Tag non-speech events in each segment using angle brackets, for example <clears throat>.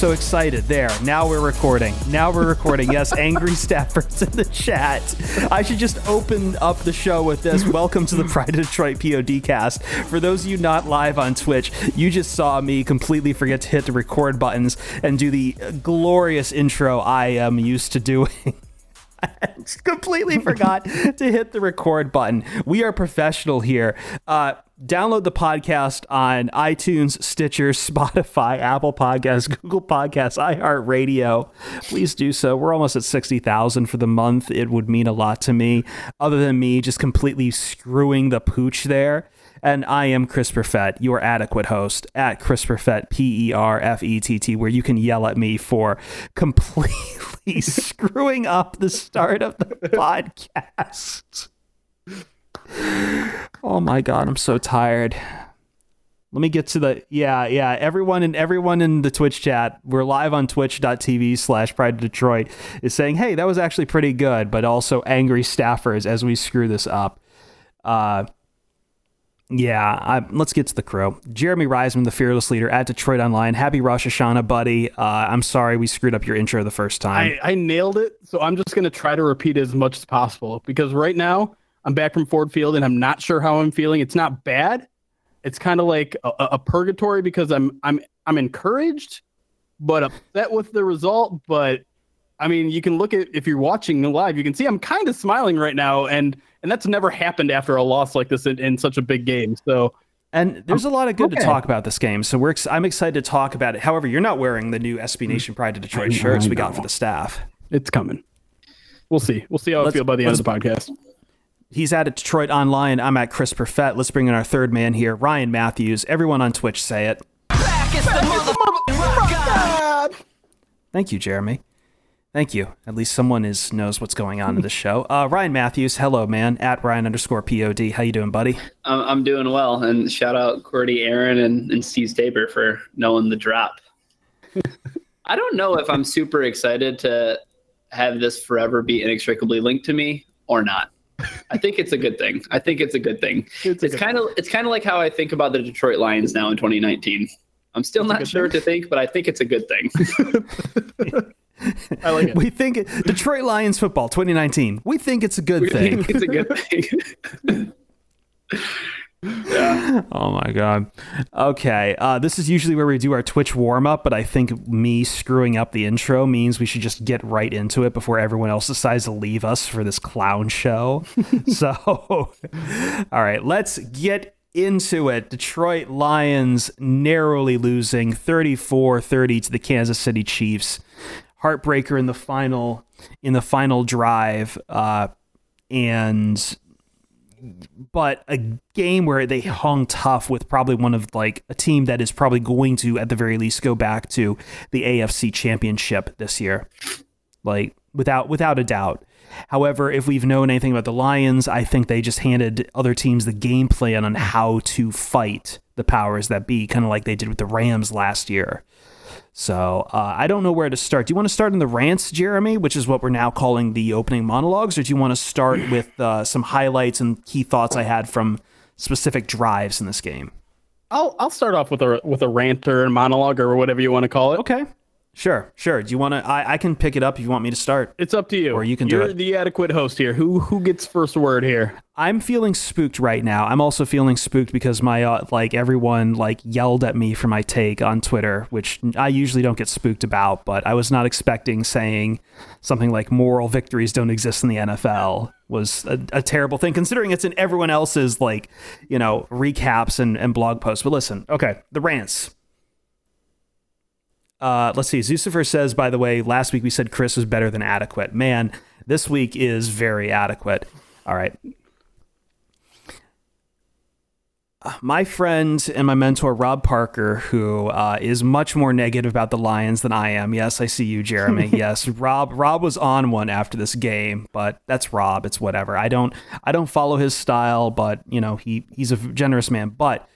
so excited. There, now we're recording. Now we're recording. Yes, <laughs> angry staffers in the chat. I should just open up the show with this. Welcome to the Pride of Detroit POD cast. For those of you not live on Twitch, you just saw me completely forget to hit the record buttons and do the glorious intro I am used to doing. <laughs> I <laughs> completely forgot to hit the record button. We are professional here. Uh, download the podcast on iTunes, Stitcher, Spotify, Apple Podcasts, <laughs> Google Podcasts, iHeartRadio. Please do so. We're almost at 60,000 for the month. It would mean a lot to me, other than me just completely screwing the pooch there. And I am Chris Perfett, your adequate host at Chris Perfett, P E R F E T T, where you can yell at me for <laughs> completely screwing up the start of the <laughs> podcast. Oh my god, I'm so tired. Let me get to the yeah, yeah. Everyone and everyone in the Twitch chat, we're live on twitch.tv slash pride Detroit, is saying, hey, that was actually pretty good, but also angry staffers as we screw this up. Uh yeah, I, let's get to the crow. Jeremy Reisman, the fearless leader at DetroitOnLion. Happy Rosh Hashanah, buddy. Uh, I'm sorry we screwed up your intro the first time. I, I nailed it, so I'm just going to try to repeat as much as possible because right now I'm back from Ford Field and I'm not sure how I'm feeling. It's not bad. It's kind of like a, a purgatory because I'm I'm I'm encouraged, but upset with the result. But I mean, you can look at if you're watching live, you can see I'm kind of smiling right now, and and that's never happened after a loss like this in, in such a big game. So. And there's a lot of good okay. to talk about this game, so we're ex- I'm excited to talk about it. However, you're not wearing the new SB mm-hmm. Nation Pride to Detroit shirts we got for the staff. It's coming. We'll see. We'll see how let's, I feel by the end of the podcast. He's at DetroitOnLion. I'm at Chris Perfett. Let's bring in our third man here, Ryan Matthews. Everyone on Twitch say it. Thank you, Jeremy. Thank you. At least someone is knows what's going on in the show. Uh, Ryan Matthews, hello, man. At Ryan underscore pod. How you doing, buddy? I'm doing well, and shout out Cordy, Aaron, and, and Steve Staber for knowing the drop. <laughs> I don't know if I'm super excited to have this forever be inextricably linked to me or not. I think it's a good thing. I think it's a good thing. It's, it's kind of it's kind of like how I think about the Detroit Lions now in 2019. I'm still not sure thing. to think, but I think it's a good thing. <laughs> <laughs> I like it. We think Detroit Lions football 2019. We think it's a good we thing. it's a good <laughs> thing. <laughs> yeah. Oh my god. Okay. Uh, this is usually where we do our Twitch warm up, but I think me screwing up the intro means we should just get right into it before everyone else decides to leave us for this clown show. <laughs> so, all right, let's get into it. Detroit Lions narrowly losing 34 30 to the Kansas City Chiefs heartbreaker in the final in the final drive, uh, and but a game where they hung tough with probably one of like a team that is probably going to at the very least go back to the AFC championship this year. Like without without a doubt. However if we've known anything about the Lions I think they just handed other teams the game plan on how to fight the powers that be kind of like they did with the Rams last year so uh, I don't know where to start. Do you want to start in the rants, Jeremy, which is what we're now calling the opening monologues, or do you want to start with uh, some highlights and key thoughts I had from specific drives in this game? I'll I'll start off with a with a ranter and monologue or whatever you want to call it. Okay. Sure, sure. Do you want to? I, I can pick it up if you want me to start. It's up to you. Or you can do it. You're it. the adequate host here. Who who gets first word here? I'm feeling spooked right now. I'm also feeling spooked because my uh, like everyone like yelled at me for my take on Twitter, which I usually don't get spooked about, but I was not expecting saying something like moral victories don't exist in the NFL was a, a terrible thing considering it's in everyone else's like, you know, recaps and, and blog posts. But listen, okay, the rants. Uh, let's see. Zucifer says, by the way, last week we said Chris was better than adequate. Man, this week is very adequate. All right. my friend and my mentor Rob Parker, who uh, is much more negative about the Lions than I am. Yes, I see you, Jeremy. <laughs> yes, Rob. Rob was on one after this game, but that's Rob. It's whatever. I don't. I don't follow his style, but you know he he's a generous man. But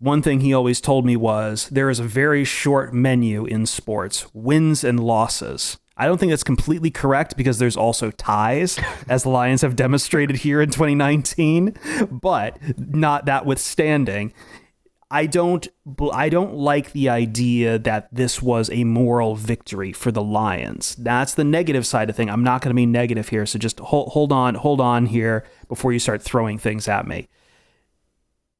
one thing he always told me was there is a very short menu in sports: wins and losses. I don't think that's completely correct because there's also ties, <laughs> as the Lions have demonstrated here in 2019. But not that withstanding, I don't I don't like the idea that this was a moral victory for the Lions. That's the negative side of thing. I'm not going to be negative here, so just hold, hold on, hold on here before you start throwing things at me.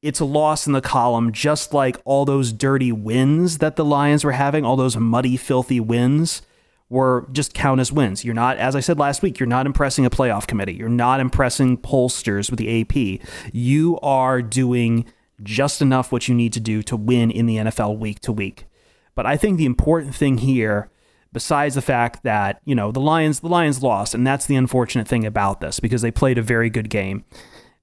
It's a loss in the column, just like all those dirty wins that the Lions were having, all those muddy, filthy wins were just count as wins. You're not, as I said last week, you're not impressing a playoff committee. You're not impressing pollsters with the AP. You are doing just enough what you need to do to win in the NFL week to week. But I think the important thing here, besides the fact that, you know, the Lions, the Lions lost, and that's the unfortunate thing about this because they played a very good game.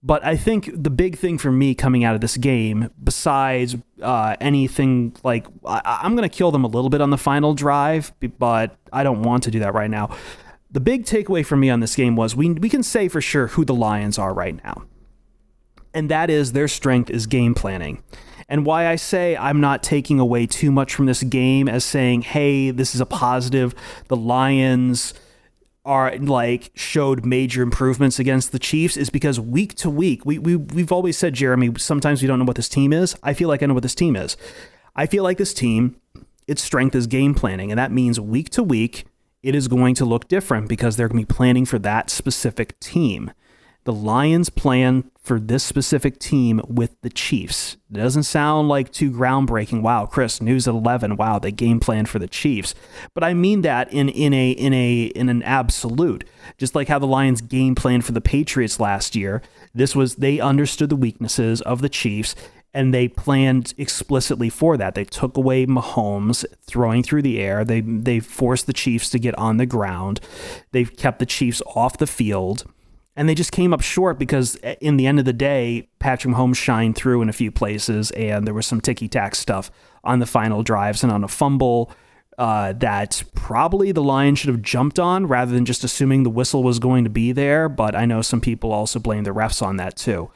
But I think the big thing for me coming out of this game, besides uh, anything like I, am going to kill them a little bit on the final drive, but I don't want to do that right now. The big takeaway for me on this game was we we can say for sure who the Lions are right now, and that is their strength is game planning. And why I say I'm not taking away too much from this game as saying, hey, this is a positive. The Lions are like showed major improvements against the Chiefs is because week to week, we, we we've always said, Jeremy, sometimes we don't know what this team is. I feel like I know what this team is. I feel like this team, its strength is game planning, and that means week to week, it is going to look different because they're going to be planning for that specific team the Lions plan for this specific team with the Chiefs. It doesn't sound like too groundbreaking. Wow, Chris, news at 11. Wow, they game plan for the Chiefs. But I mean that in in a in a in an absolute. Just like how the Lions game plan for the Patriots last year. This was they understood the weaknesses of the Chiefs and they planned explicitly for that. They took away Mahomes throwing through the air. They they forced the Chiefs to get on the ground. They kept the Chiefs off the field and they just came up short because in the end of the day, Patrick Mahomes shined through in a few places, and there was some ticky tack stuff on the final drives and on a fumble uh, that probably the Lions should have jumped on rather than just assuming the whistle was going to be there. But I know some people also blame the refs on that too.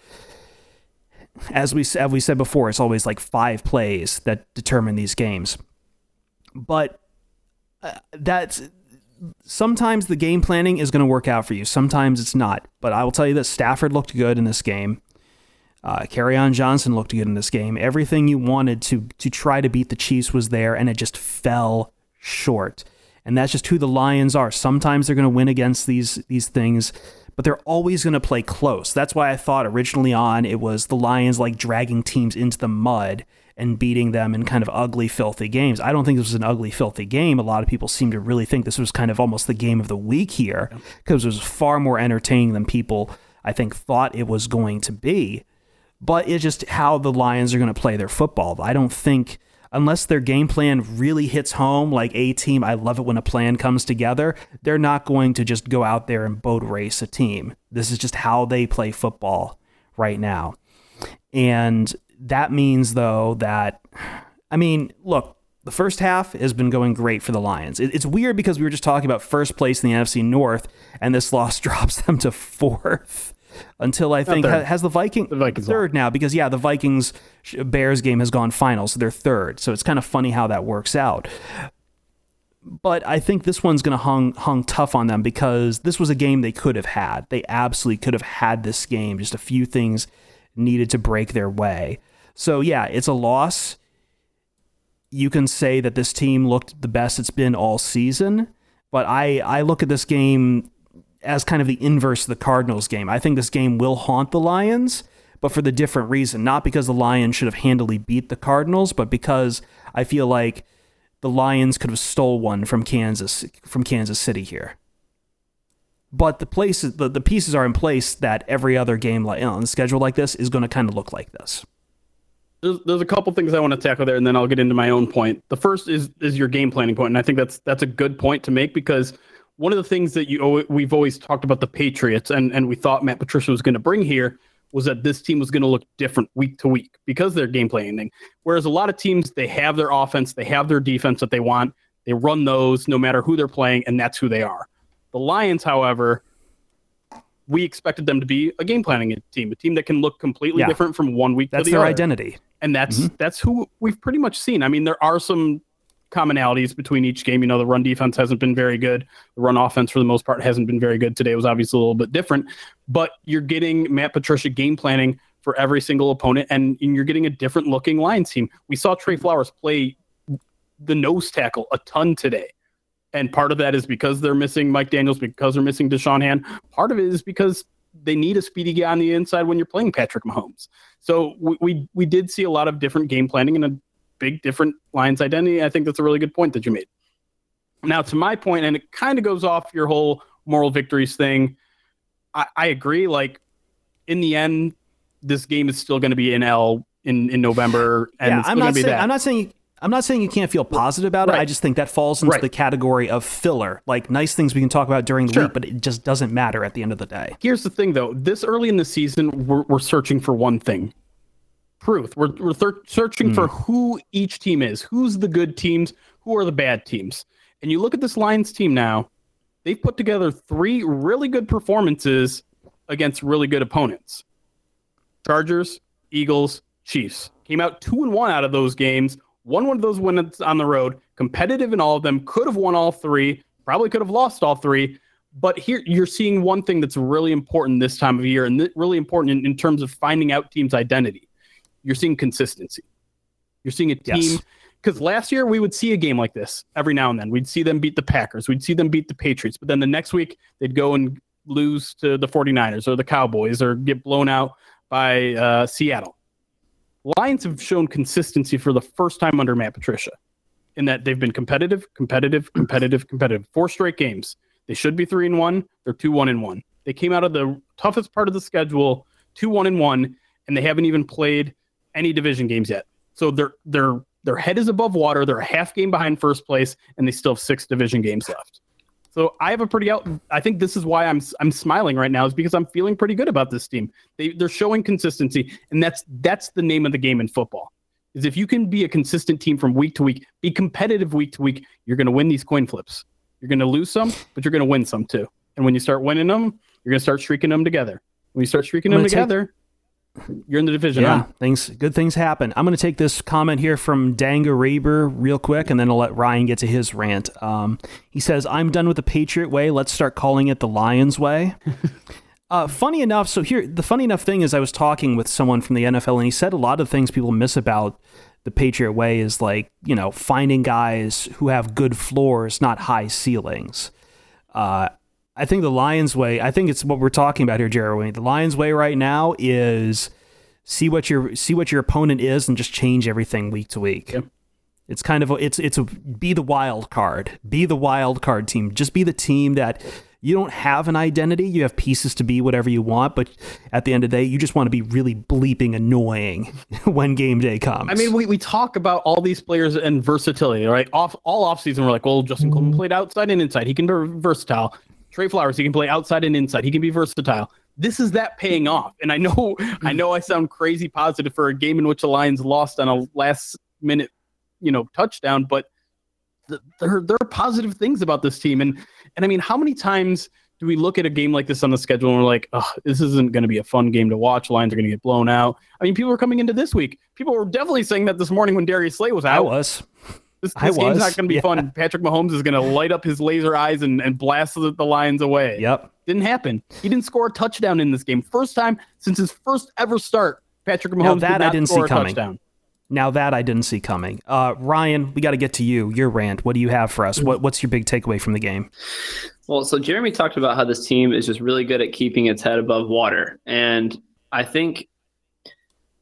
As we as we said before, it's always like five plays that determine these games. But uh, that's sometimes the game planning is going to work out for you. Sometimes it's not. But I will tell you that Stafford looked good in this game. Uh, on Johnson looked good in this game. Everything you wanted to to try to beat the Chiefs was there, and it just fell short. And that's just who the Lions are. Sometimes they're going to win against these these things, but they're always going to play close. That's why I thought originally on it was the Lions like dragging teams into the mud and beating them in kind of ugly, filthy games. I don't think this was an ugly, filthy game. A lot of people seem to really think this was kind of almost the game of the week here because it was far more entertaining than people, I think, thought it was going to be. But it's just how the Lions are going to play their football. I don't think, unless their game plan really hits home, like a team, I love it when a plan comes together, they're not going to just go out there and boat race a team. This is just how they play football right now. And that means, though, that, I mean, look, the first half has been going great for the Lions. it's weird because we were just talking about first place in the NFC North, and this <laughs> loss drops them to fourth until I think has the Viking the Vikings third now because yeah the Vikings Bears game has gone final so they're third. So it's kind of funny how that works out. But I think this one's going to hung hung tough on them because this was a game they could have had. They absolutely could have had this game. Just a few things needed to break their way so yeah, it's a loss. you can say that this team looked the best it's been all season, but I I look at this game as kind of the inverse of the Cardinals game. I think this game will haunt the Lions, but for the different reason. Not because the Lions should have handily beat the Cardinals, but because I feel like the Lions could have stole one from Kansas from Kansas City here. But the places the, the pieces are in place that every other game like on the schedule like this is going to kind of look like this. There's, there's a couple things I want to tackle there, and then I'll get into my own point. The first is is your game planning point, and I think that's that's a good point to make because one of the things that you we've always talked about the Patriots, and and we thought Matt Patricia was going to bring here was that this team was going to look different week to week because they're game planning. Whereas a lot of teams, they have their offense, they have their defense that they want, they run those no matter who they're playing, and that's who they are. The Lions, however, we expected them to be a game planning team, a team that can look completely yeah. different from one week that's to the their other. identity. And that's mm-hmm. that's who we've pretty much seen. I mean, there are some commonalities between each game. You know, the run defense hasn't been very good. The run offense, for the most part, hasn't been very good. Today was obviously a little bit different, but you're getting Matt Patricia game planning for every single opponent, and, and you're getting a different looking Lions team. We saw Trey Flowers play the nose tackle a ton today. And part of that is because they're missing Mike Daniels, because they're missing Da'Shawn Hand. Part of it is because they need a speedy guy on the inside when you're playing Patrick Mahomes. So we, we, we did see a lot of different game planning and a big different Lions identity. I think that's a really good point that you made. Now, to my point, and it kind of goes off your whole moral victories thing. I, I agree. Like in the end, this game is still going to be in L in, in November. And yeah, I'm not, saying, I'm not saying I'm not saying you can't feel positive about right. it. I just think that falls into right. the category of filler, like nice things we can talk about during the sure. week, but it just doesn't matter at the end of the day. Here's the thing, though. This early in the season, we're, we're searching for one thing: truth. We're, we're thir- searching mm. for who each team is, who's the good teams, who are the bad teams. And you look at this Lions team now, they've put together three really good performances against really good opponents Chargers, Eagles, Chiefs. Came out two and one out of those games, won one of those wins on the road, competitive in all of them, could have won all three, probably could have lost all three. But here you're seeing one thing that's really important this time of year and th- really important in, in terms of finding out teams' identity you're seeing consistency. You're seeing a team because yes. last year we would see a game like this every now and then. We'd see them beat the Packers, we'd see them beat the Patriots, but then the next week they'd go and lose to the 49ers or the Cowboys or get blown out by uh, Seattle. Lions have shown consistency for the first time under Matt Patricia in that they've been competitive, competitive, <clears throat> competitive, competitive. Four straight games. They should be three and one. They're two one and one. They came out of the toughest part of the schedule, two one and one, and they haven't even played any division games yet. So their their their head is above water. They're a half game behind first place, and they still have six division games left. So I have a pretty out. I think this is why I'm I'm smiling right now is because I'm feeling pretty good about this team. They they're showing consistency, and that's that's the name of the game in football. Is if you can be a consistent team from week to week, be competitive week to week, you're going to win these coin flips. You're going to lose some, but you're going to win some too. And when you start winning them, you're going to start streaking them together. When you start streaking them together, take, you're in the division. Yeah, huh? things good things happen. I'm going to take this comment here from Danga Raber real quick, and then I'll let Ryan get to his rant. Um, he says, "I'm done with the Patriot way. Let's start calling it the Lions way." <laughs> uh, funny enough, so here the funny enough thing is, I was talking with someone from the NFL, and he said a lot of things people miss about the Patriot way is like you know finding guys who have good floors, not high ceilings. Uh, I think the Lions way, I think it's what we're talking about here, Jeremy. The Lions way right now is see what your see what your opponent is and just change everything week to week. Yep. It's kind of a, it's it's a be the wild card. Be the wild card team. Just be the team that you don't have an identity. You have pieces to be whatever you want, but at the end of the day, you just want to be really bleeping annoying <laughs> when game day comes. I mean, we, we talk about all these players and versatility, right? Off all off season, we're like, well, Justin Coleman played outside and inside. He can be versatile. Trey Flowers, he can play outside and inside. He can be versatile. This is that paying off. And I know I hmm. know I sound crazy positive for a game in which the Lions lost on a last minute, you know, touchdown, but there there are positive things about this team. And and I mean, how many times do we look at a game like this on the schedule and we're like, oh, this isn't going to be a fun game to watch. Lions are going to get blown out. I mean, people are coming into this week. People were definitely saying that this morning when Darius Slay was out. I was. This, this game's not going to be <laughs> yeah. fun. Patrick Mahomes is going to light up his laser eyes and, and blast the, the Lions away. Yep. Didn't happen. He didn't score a touchdown in this game. First time since his first ever start, Patrick Mahomes now that did I didn't see coming. Touchdown. Now that I didn't see coming. Uh, Ryan, we got to get to you. Your rant. What do you have for us? What, what's your big takeaway from the game? Well, so Jeremy talked about how this team is just really good at keeping its head above water, and I think,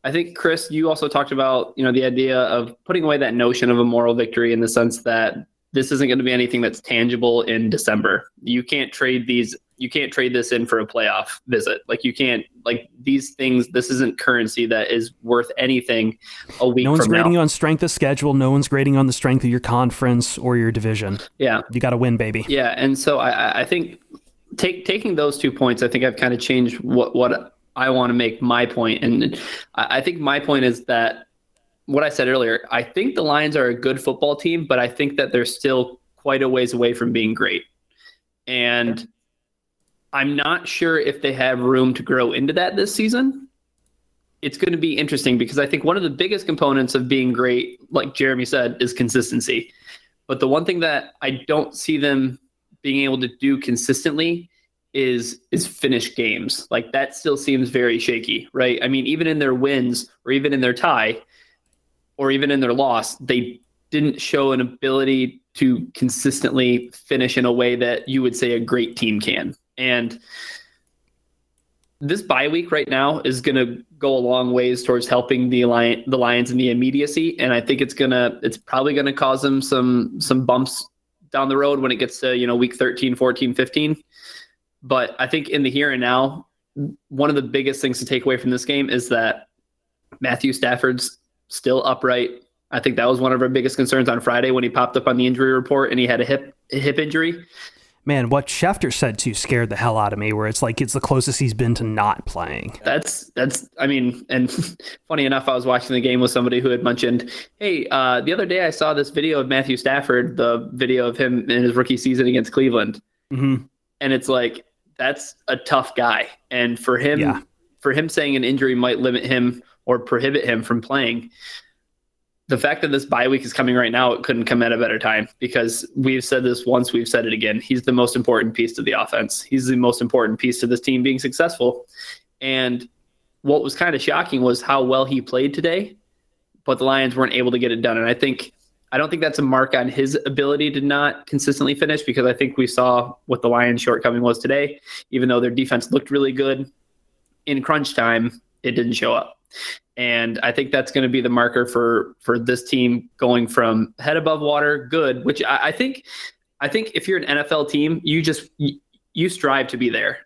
I think Chris, you also talked about you know the idea of putting away that notion of a moral victory in the sense that this isn't going to be anything that's tangible in December. You can't trade these you can't trade this in for a playoff visit. Like you can't like these things. This isn't currency that is worth anything a week. No one's grading now. on strength of schedule. No one's grading on the strength of your conference or your division. Yeah, you got to win, baby. Yeah, and so I, I think take taking those two points, I think I've kind of changed what what I want to make my point, and I think my point is that what I said earlier. I think the Lions are a good football team, but I think that they're still quite a ways away from being great, and. I'm not sure if they have room to grow into that this season. It's going to be interesting because I think one of the biggest components of being great, like Jeremy said, is consistency. But the one thing that I don't see them being able to do consistently is is finish games. Like that still seems very shaky, right? I mean, even in their wins or even in their tie or even in their loss, they didn't show an ability to consistently finish in a way that you would say a great team can. And this bye week right now is going to go a long ways towards helping the Lion, the Lions in the immediacy, and I think it's gonna it's probably going to cause them some some bumps down the road when it gets to you know week 13, 14, 15. But I think in the here and now, one of the biggest things to take away from this game is that Matthew Stafford's still upright. I think that was one of our biggest concerns on Friday when he popped up on the injury report and he had a hip a hip injury man, what Schefter said too scared the hell out of me. Where it's like it's the closest he's been to not playing. That's that's. I mean, and <laughs> funny enough, I was watching the game with somebody who had mentioned, "Hey, uh, the other day I saw this video of Matthew Stafford, the video of him in his rookie season against Cleveland, mm-hmm. and it's like that's a tough guy, and for him, yeah. for him saying an injury might limit him or prohibit him from playing." the fact that this bye week is coming right now, it couldn't come at a better time because we've said this once, we've said it again. He's the most important piece to the offense. He's the most important piece to this team being successful. And what was kind of shocking was how well he played today, but the Lions weren't able to get it done. And I think I don't think that's a mark on his ability to not consistently finish because I think we saw what the Lions' shortcoming was today. Even though their defense looked really good in crunch time, it didn't show up and I think that's going to be the marker for for this team going from head above water, good. Which I, I think, I think if you're an NFL team, you just you, you, strive to be there.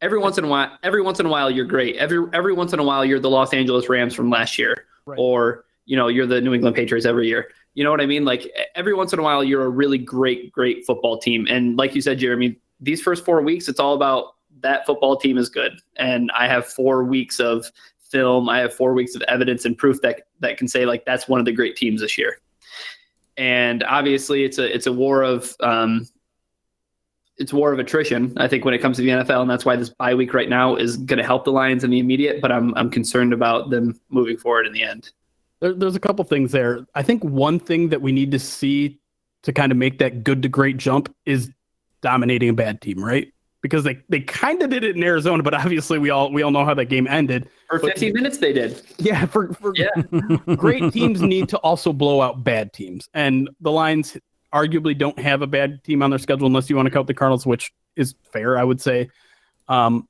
Every once in a while, every once in a while, you're great. Every every once in a while, you're the Los Angeles Rams from last year, right. or you know, you're the New England Patriots every year. You know what I mean? Like every once in a while, you're a really great, great football team. And like you said, Jeremy, these first four weeks, it's all about that football team is good. And I have four weeks of film. I have four weeks of evidence and proof that that can say like that's one of the great teams this year. And obviously, it's a it's a war of um, it's war of attrition. I think when it comes to the NFL, and that's why this bye week right now is going to help the Lions in the immediate. But I'm I'm concerned about them moving forward in the end. There, there's a couple things there. I think one thing that we need to see to kind of make that good to great jump is dominating a bad team, right? because they, they kind of did it in Arizona, but obviously we all we all know how that game ended. For 15 but, minutes they did. Yeah, for, for yeah. <laughs> great teams need to also blow out bad teams. And the Lions arguably don't have a bad team on their schedule unless you want to count the Cardinals, which is fair, I would say. Um,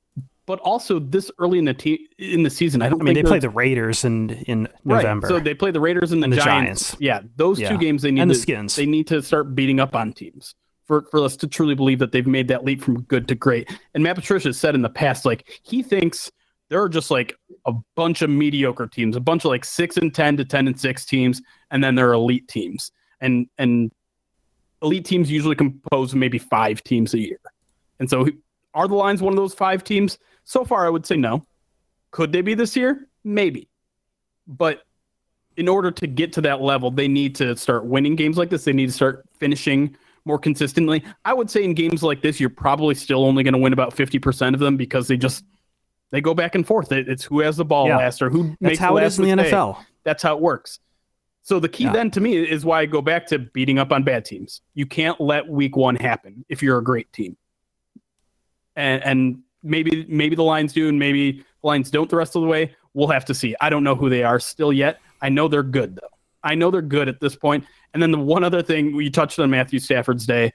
but also this early in the te- in the season, I don't. I mean, they play the Raiders in in November. Right. So they play the Raiders and the, and the Giants. Giants. Yeah, those yeah. two games they need and the to, Skins. They need to start beating up on teams for, for us to truly believe that they've made that leap from good to great. And Matt Patricia said in the past, like he thinks there are just like a bunch of mediocre teams, a bunch of like six and ten to ten and six teams, and then there are elite teams. And and elite teams usually compose maybe five teams a year. And so are the Lions one of those five teams? So far, I would say no. Could they be this year? Maybe. But in order to get to that level, they need to start winning games like this. They need to start finishing more consistently. I would say in games like this, you're probably still only going to win about 50% of them because they just they go back and forth. It's who has the ball yeah. last or who That's makes how it is in the NFL. That's how it works. So the key yeah. then to me is why I go back to beating up on bad teams. You can't let week one happen if you're a great team. And and maybe maybe the Lions do and maybe the Lions don't the rest of the way. We'll have to see. I don't know who they are still yet, I know they're good though. I know they're good at this point. And then the one other thing we touched on Matthew Stafford's day,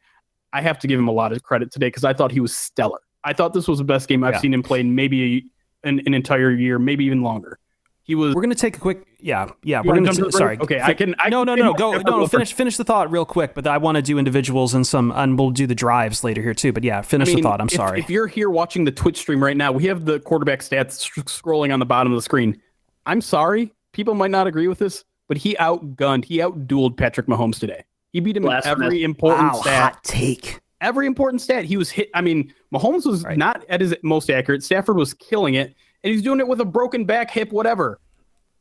I have to give him a lot of credit today because I thought he was stellar. I thought this was the best game I've Yeah. seen him play in maybe a, an, an entire year, maybe even longer. He was. We're gonna take a quick, yeah, yeah. You We're gonna to t- sorry. break? Okay, I can- I no, no, no. Go, no, no. Finish, finish the thought real quick. But I want to do individuals and some, and we'll do the drives later here too. But yeah, finish I mean, the thought. I'm if- sorry. If you're here watching the Twitch stream right now, we have the quarterback stats <laughs> scrolling on the bottom of the screen. I'm sorry, people might not agree with this, but he outgunned, he outdueled Patrick Mahomes today. He beat him in Blasphemous. every important wow, stat. hot take. Every important stat. He was hit. I mean, Mahomes was Right. not at his most accurate. Stafford was killing it, and he's doing it with a broken back, hip, whatever.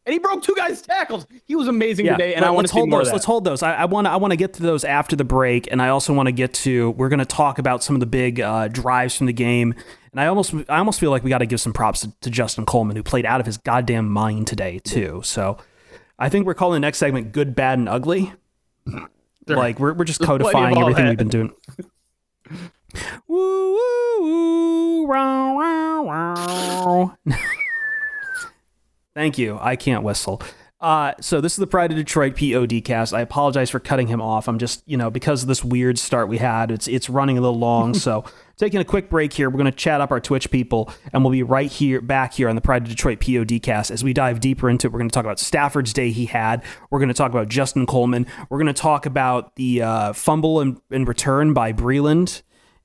And he broke two guys' tackles. He was amazing Yeah, today, and I want to let's see hold more those. of that. Let's hold those. I want to. I want to get to those after the break, and I also want to get to. We're going to talk about some of the big uh, drives from the game, and I almost, I almost feel like we got to give some props to, to Justin Coleman, who played out of his goddamn mind today too. So, I think we're calling the next segment "Good, Bad, and Ugly." Sure. Like we're we're just There's codifying everything that. we've been doing. <laughs> woo woo woo, row, row, row. Thank you. I can't whistle. Uh, so this is the Pride of Detroit POD cast. I apologize for cutting him off. I'm just, you know, because of this weird start we had, it's it's running a little long. <laughs> so taking a quick break here. We're going to chat up our Twitch people, and we'll be right here, back here on the Pride of Detroit POD cast as we dive deeper into it. We're going to talk about Stafford's day he had. We're going to talk about Justin Coleman. We're going to talk about the uh, fumble and, and return by Breeland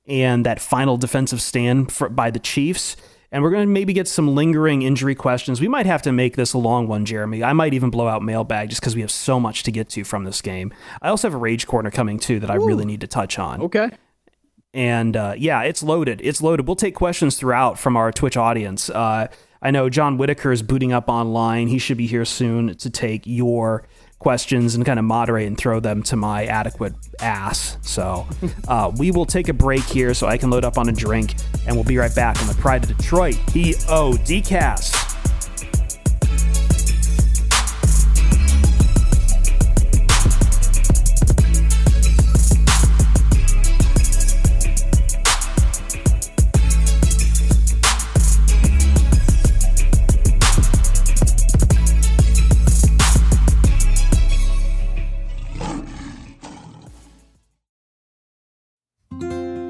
and that final defensive stand for, by the Chiefs. And we're going to maybe get some lingering injury questions. We might have to make this a long one, Jeremy. I might even blow out mailbag just because we have so much to get to from this game. I also have a rage corner coming too that I really need to touch on. okay. And uh, yeah, it's loaded. It's loaded. We'll take questions throughout from our Twitch audience. Uh, I know John Whitaker is booting up online. He should be here soon to take your questions and kind of moderate and throw them to my adequate ass. So uh, we will take a break here so I can load up on a drink, and we'll be right back on the Pride of Detroit POD cast.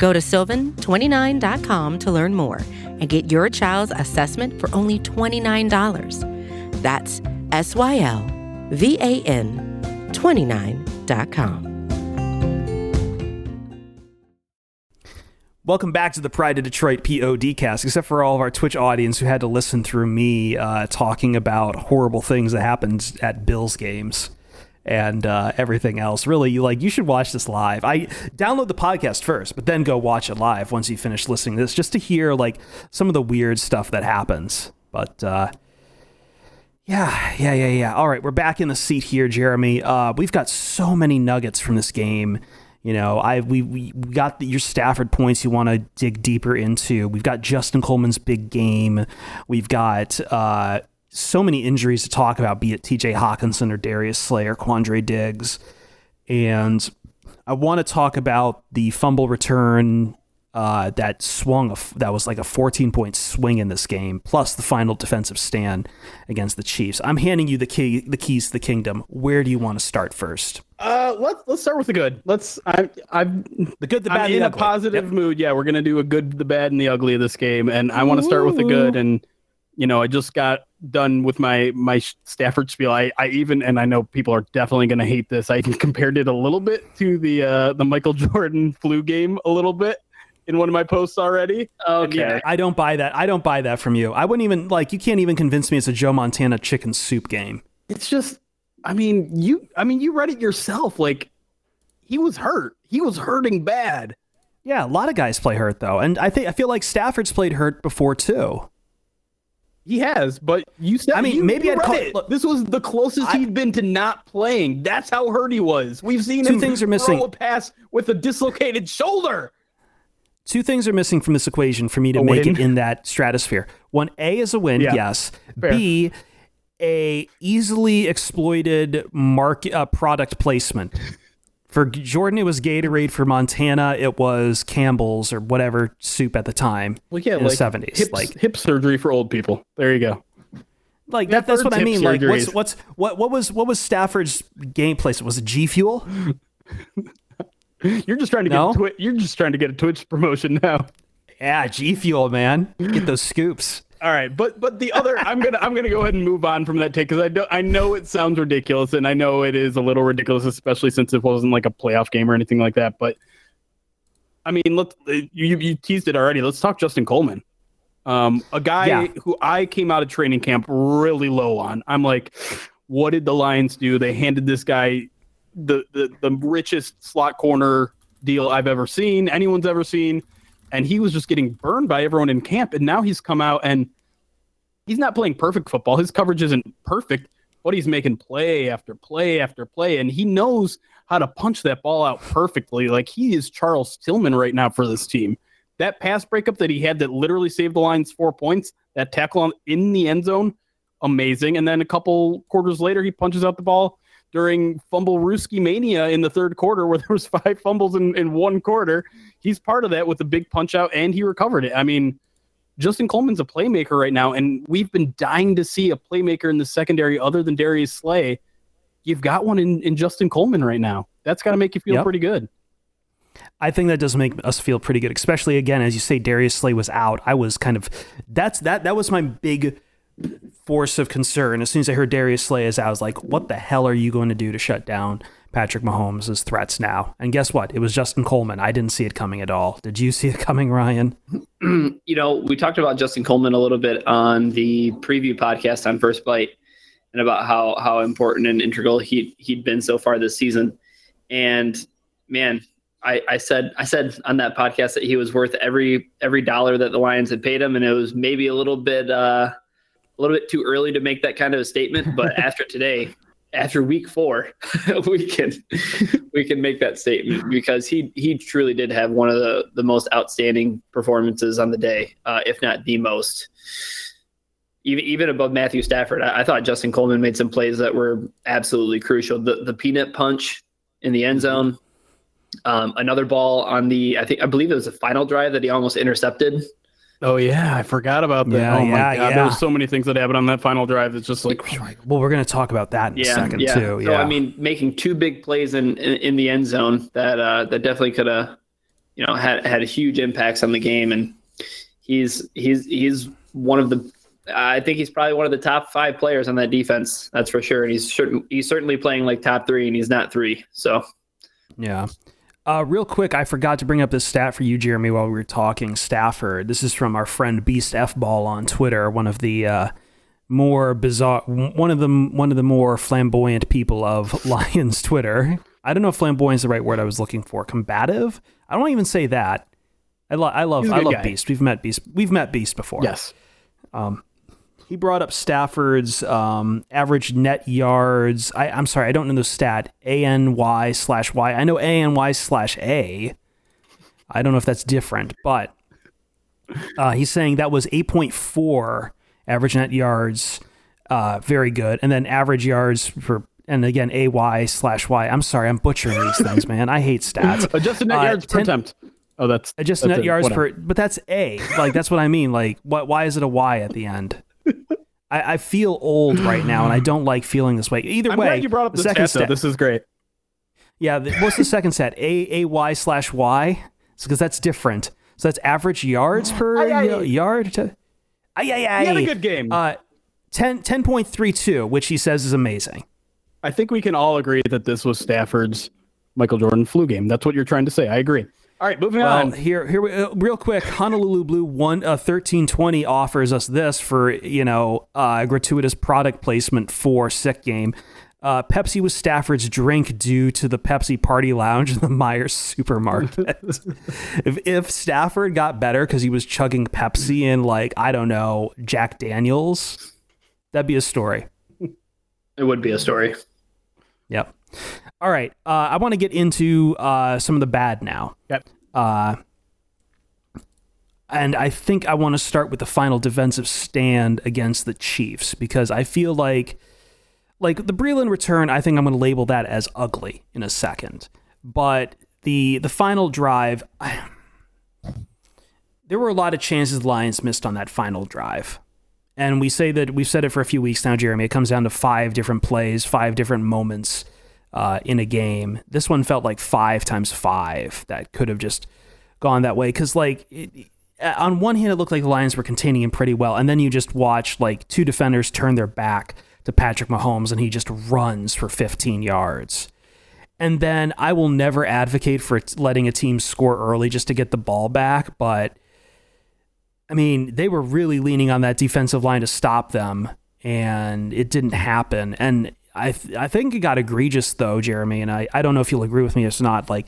Go to sylvan29.com to learn more and get your child's assessment for only $29. That's S Y L V A N 29.com. Welcome back to the Pride of Detroit PODcast, except for all of our Twitch audience who had to listen through me uh, talking about horrible things that happened at Bills games and uh, everything else. Really, you like you should watch this live. I download the podcast first, but then go watch it live once you finish listening to this, just to hear like some of the weird stuff that happens. But uh, yeah, yeah, yeah, yeah. All right, we're back in the seat here, Jeremy. Uh, we've got so many nuggets from this game. You know, I we we we got the, your Stafford points you want to dig deeper into. We've got Justin Coleman's big game. We've got uh, so many injuries to talk about, be it T.J. Hockenson or Darius Slayer, Quandre Diggs, and I want to talk about the fumble return uh, that swung a f- that was like a 14 point swing in this game, plus the final defensive stand against the Chiefs. I'm handing you the key, the keys to the kingdom. Where do you want to start first? Uh, let's let's start with the good. Let's. I I'm The good, the bad, I'm and the in a ugly. positive Yep. mood. Yeah, we're gonna do a good, the bad, and the ugly of this game, and I want to start with the good. And you know, I just got done with my my Stafford spiel. I, I even and I know people are definitely going to hate this. I <laughs> compared it a little bit to the uh, the Michael <laughs> Jordan flu game a little bit in one of my posts already. Okay. yeah, I don't buy that. I don't buy that from you. I wouldn't even like. You can't even convince me it's a Joe Montana chicken soup game. It's just, I mean, you, I mean, you read it yourself. Like he was hurt. He was hurting bad. Yeah, a lot of guys play hurt though, and I think I feel like Stafford's played hurt before too. He has, but you said. I mean, you- maybe you I'd call- it. look, this was the closest I- he'd been to not playing. That's how hurt he was. We've seen Two him things are missing. throw missing. a pass with a dislocated shoulder. Two things are missing from this equation for me to A make win. it in that stratosphere. One, A is a win, Yeah, yes. fair. B, a easily exploited market uh, product placement. For Jordan, it was Gatorade. For Montana, it was Campbell's or whatever soup at the time Well, yeah, in like the seventies. hips- Like, hip surgery for old people. There you go. like that, that's what I hip mean. Like, what's what's what what was what was Stafford's game placement? Was it G Fuel? <laughs> You're just trying to No? get a twi- you're just trying to get a Twitch promotion now. Yeah, G Fuel, man. Get those scoops. All right, but but the other I'm gonna I'm gonna go ahead and move on from that take because I do I know it sounds ridiculous and I know it is a little ridiculous, especially since it wasn't like a playoff game or anything like that. But I mean, let's you you teased it already. Let's talk Justin Coleman, um, a guy Yeah. who I came out of training camp really low on. I'm like, what did the Lions do? They handed this guy the the the richest slot corner deal I've ever seen, anyone's ever seen and he was just getting burned by everyone in camp. And now he's come out and he's not playing perfect football. His coverage isn't perfect, but he's making play after play after play, and he knows how to punch that ball out perfectly. Like he is Charles Tillman right now for this team. That pass breakup that he had that literally saved the Lions four points, that tackle on, in the end zone, amazing. And then a couple quarters later, he punches out the ball during fumble Ruski mania in the third quarter, where <laughs> there was five fumbles in, in one quarter. He's part of that with a big punch out, and he recovered it. I mean, Justin Coleman's a playmaker right now, and we've been dying to see a playmaker in the secondary other than Darius Slay. You've got one in, in Justin Coleman right now. That's got to make you feel Yep. pretty good. I think that does make us feel pretty good, especially again as you say Darius Slay was out. I was kind of that's that that was my big force of concern. As soon as I heard Darius Slay is out, I was like, what the hell are you going to do to shut down Patrick Mahomes' threats now? And guess what? It was Justin Coleman. I didn't see it coming at all. Did you see it coming, Ryan? <clears throat> you know, we talked about Justin Coleman a little bit on the preview podcast on First Bite and about how how important and integral he he'd been so far this season. And man, I, I said I said on that podcast that he was worth every every dollar that the Lions had paid him, and it was maybe a little bit uh, a little bit too early to make that kind of a statement. But <laughs> after today, after week four, <laughs> we can we can make that statement because he he truly did have one of the the most outstanding performances on the day, uh, if not the most. Even even above Matthew Stafford, I, I thought Justin Coleman made some plays that were absolutely crucial. The the peanut punch in the end zone, um, another ball on the I think I believe it was the final drive that he almost intercepted. Oh yeah, I forgot about that. Yeah, oh my god, yeah. there was so many things that happened on that final drive. It's just like Well, we're going to talk about that in a second yeah. too. So Yeah. I mean, making two big plays in in, in the end zone that uh, that definitely could have, you know, had had huge impacts on the game. And he's he's he's one of the. I think he's probably one of the top five players on that defense. That's for sure. And he's certain, he's certainly playing like top three, and he's not three. So Yeah. Uh, real quick, I forgot to bring up this stat for you, Jeremy, while we were talking Stafford. This is from our friend Beast F Ball on Twitter, one of the uh, more bizarre, one of the one of the more flamboyant people of <laughs> Lions Twitter. I don't know if flamboyant is the right word I was looking for. Combative? I don't even say that. I, lo- I love I love guy. Beast. We've met Beast. We've met Beast before. yes, He brought up Stafford's um, average net yards. I, I'm sorry, I don't know the stat. A N Y slash Y. I know A N Y slash A. I don't know if that's different, but uh, he's saying that was 8.4 average net yards. Uh, very good. And then average yards for, and again, A Y slash Y. I'm sorry, I'm butchering these things, man. I hate stats. <laughs> adjusted net Uh, yards per 10 attempt. Oh, that's Just that's net it. yards Whatever. per, but that's A. Like that's what I mean. Like, what? Why is it a Y at the end? I, I feel old right now, and I don't like feeling this way. Either way, I'm way, glad you brought up the second set. though. This is great. yeah, the, what's the second set? A A Y slash Y, because that's different. So that's average yards per I- I- y- yard. To, Ay, ay, ay. He had a good game. Uh, 10, 10.32, which he says is amazing. I think we can all agree that this was Stafford's Michael Jordan flu game. That's what you're trying to say. I agree. All right, moving Well, on. here, here, we- uh, real quick. Honolulu Blue one uh, thirteen twenty offers us this for you know uh, gratuitous product placement for sick game. Uh, Pepsi was Stafford's drink due to the Pepsi Party Lounge in the <laughs> Meijer supermarket. <laughs> if if Stafford got better because he was chugging Pepsi and like I don't know Jack Daniels, that'd be a story. It would be a story. Yep. All right. Uh, I want to get into uh, some of the bad now. Yep. Uh, and I think I want to start with the final defensive stand against the Chiefs because I feel like, like the Breeland return, I think I'm going to label that as ugly in a second. But the the final drive, I, there were a lot of chances the Lions missed on that final drive. And we say that we've said it for a few weeks now, Jeremy. It comes down to five different plays, five different moments uh, in a game. This one felt like five times five that could have just gone that way. Because, like, it, on one hand, it looked like the Lions were containing him pretty well. And then you just watch, like, two defenders turn their back to Patrick Mahomes and he just runs for 15 yards. And then I will never advocate for letting a team score early just to get the ball back. But I mean, they were really leaning on that defensive line to stop them, and it didn't happen. And I, th- I think it got egregious though, Jeremy. And I, I don't know if you'll agree with me or not. Like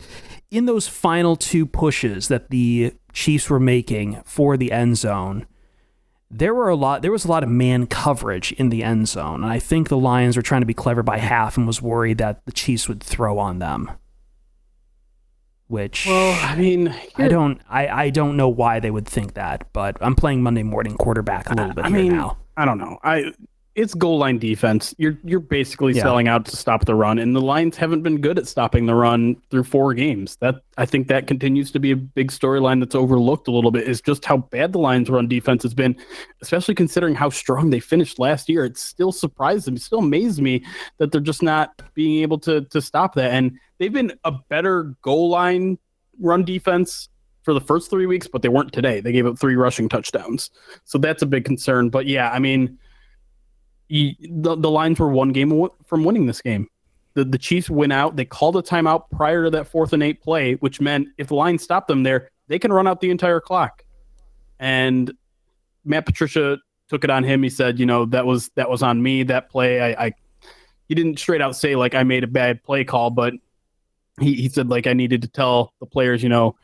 in those final two pushes that the Chiefs were making for the end zone, there were a lot. There was a lot of man coverage in the end zone, and I think the Lions were trying to be clever by half and was worried that the Chiefs would throw on them. Which well, I mean, I don't I, I don't know why they would think that, but I'm playing Monday morning quarterback a little bit I here mean, now. I don't know. I it's goal line defense. You're you're basically Yeah. selling out to stop the run, and the Lions haven't been good at stopping the run through four games. That I think that continues to be a big storyline that's overlooked a little bit. Is just how bad the Lions' run defense has been, especially considering how strong they finished last year. It still surprised me, still amazed me that they're just not being able to to stop that. And they've been a better goal line run defense for the first three weeks, but they weren't today. They gave up three rushing touchdowns, so that's a big concern. But yeah, I mean you, the, the Lions were one game from winning this game. The, the Chiefs went out. They called a timeout prior to that fourth and eight play, which meant if the Lions stopped them there, they can run out the entire clock. And Matt Patricia took it on him. He said, you know, that was that was on me. That play, I, I he didn't straight out say like I made a bad play call, but he, he said like I needed to tell the players, you know,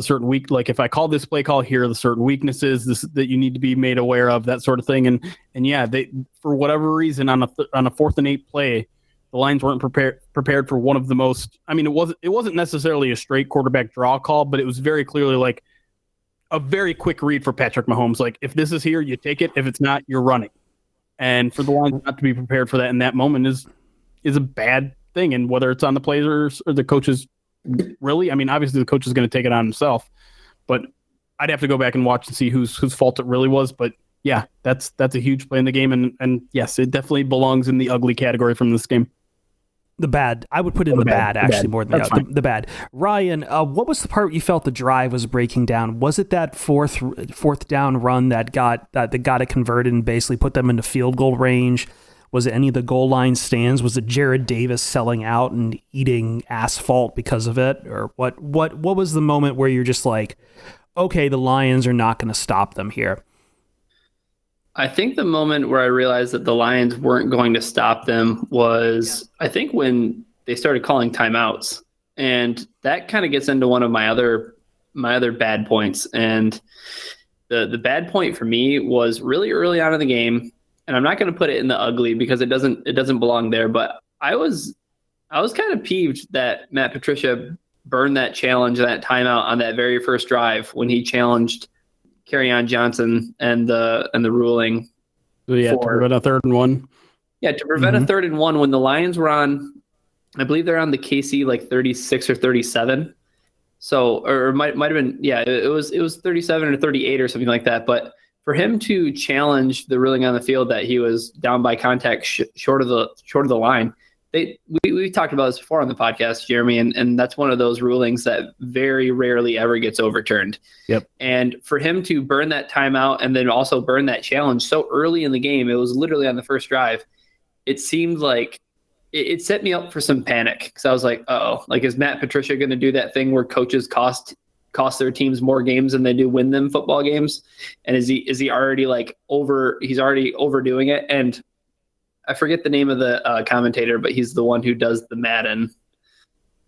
the certain weak like if I call this play call, here the certain weaknesses this, that you need to be made aware of, that sort of thing. And and yeah, they for whatever reason on a th- on a fourth and eight play, the Lions weren't prepared prepared for one of the most. I mean, it wasn't it wasn't necessarily a straight quarterback draw call, but it was very clearly like a very quick read for Patrick Mahomes. Like if this is here, you take it. If it's not, you're running. And for the Lions not to be prepared for that in that moment is is a bad thing. And whether it's on the players or the coaches, really, I mean, obviously the coach is going to take it on himself, but I'd have to go back and watch and see whose whose fault it really was. But yeah, that's that's a huge play in the game, and and yes, it definitely belongs in the ugly category from this game. The bad. I would put in Oh, the, the bad, bad, the actually bad. more than the, the, the bad. Ryan, uh, what was the part you felt the drive was breaking down? Was it that fourth fourth down run that got that, that got it converted and basically put them into field goal range? Was it any of the goal line stands? Was it Jarrad Davis selling out and eating asphalt because of it, or what? What what was the moment where you're just like, okay, the Lions are not going to stop them here? I think the moment where I realized that the Lions weren't going to stop them was I think when they started calling timeouts. And that kind of gets into one of my other my other bad points. And the the bad point for me was really early on in the game, and I'm not going to put it in the ugly because it doesn't it doesn't belong there, but I was I was kind of peeved that Matt Patricia burned that challenge that timeout on that very first drive when he challenged on Johnson and the and the ruling. So yeah, to prevent a third and one. Yeah, to prevent Mhm. a third and one when the Lions were on, I believe they're on the KC like 36 or 37. So or might might have been yeah, it, it was it was 37 or 38 or something like that. But for him to challenge the ruling on the field that he was down by contact sh- short of the short of the line, they we, we talked about this before on the podcast, Jeremy, and, and that's one of those rulings that very rarely ever gets overturned. Yep. And for him to burn that timeout and then also burn that challenge so early in the game, it was literally on the first drive. It seemed like it, it set me up for some panic because I was like, oh, like is Matt Patricia going to do that thing where coaches cost cost their teams more games than they do win them football games? And is he is he already like over? He's already overdoing it and I forget the name of the uh, commentator, but he's the one who does the Madden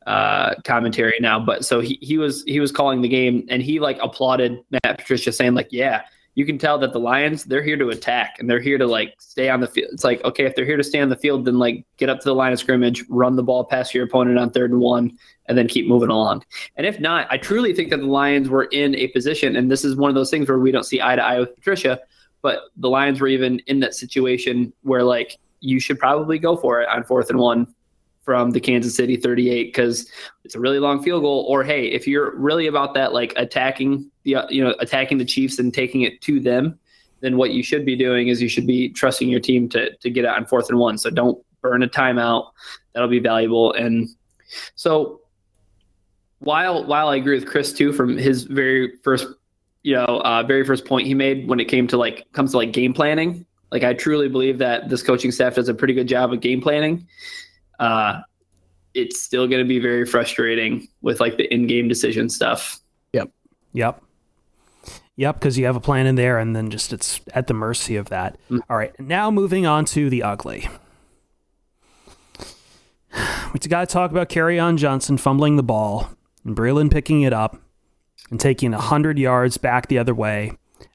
uh, commentary now. But so he, he was he was calling the game and he like applauded Matt Patricia saying like, yeah, you can tell that the Lions they're here to attack and they're here to like stay on the field. It's like okay, if they're here to stay on the field, then like get up to the line of scrimmage, run the ball past your opponent on third and one, and then keep moving along. And if not, I truly think that the Lions were in a position, and this is one of those things where we don't see eye to eye with Patricia. But the Lions were even in that situation where like you should probably go for it on fourth and one from the Kansas City 38 because it's a really long field goal. Or hey, if you're really about that, like attacking the you know attacking the Chiefs and taking it to them, then what you should be doing is you should be trusting your team to to get out on fourth and one. So don't burn a timeout. That'll be valuable. And so while while I agree with Chris too from his very first you know uh, very first point he made when it came to like comes to like game planning like I truly believe that this coaching staff does a pretty good job of game planning. Uh, it's still going to be very frustrating with like the in-game decision stuff. Yep. Yep. Yep, because you have a plan in there, and then just it's at the mercy of that. Mm. All right, now moving on to the ugly. We got to talk about Kerryon Johnson fumbling the ball and Breeland picking it up and taking 100 yards back the other way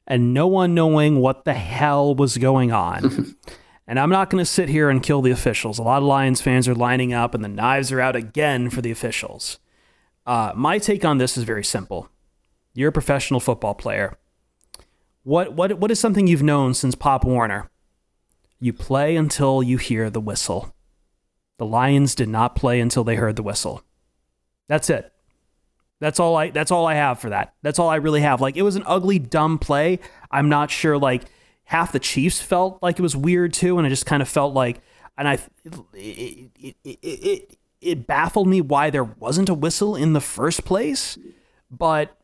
and no one knowing what the hell was going on. <laughs> and I'm not going to sit here and kill the officials. A lot of Lions fans are lining up and the knives are out again for the officials. Uh, my take on this is very simple. You're a professional football player. What, what, what is something you've known since Pop Warner? You play until you hear the whistle. The Lions did not play until they heard the whistle. That's it. That's all I that's all I have for that. That's all I really have. Like it was an ugly dumb play. I'm not sure like half the Chiefs felt like it was weird too and I just kind of felt like and I it, it, it, it, baffled me why there wasn't a whistle in the first place. But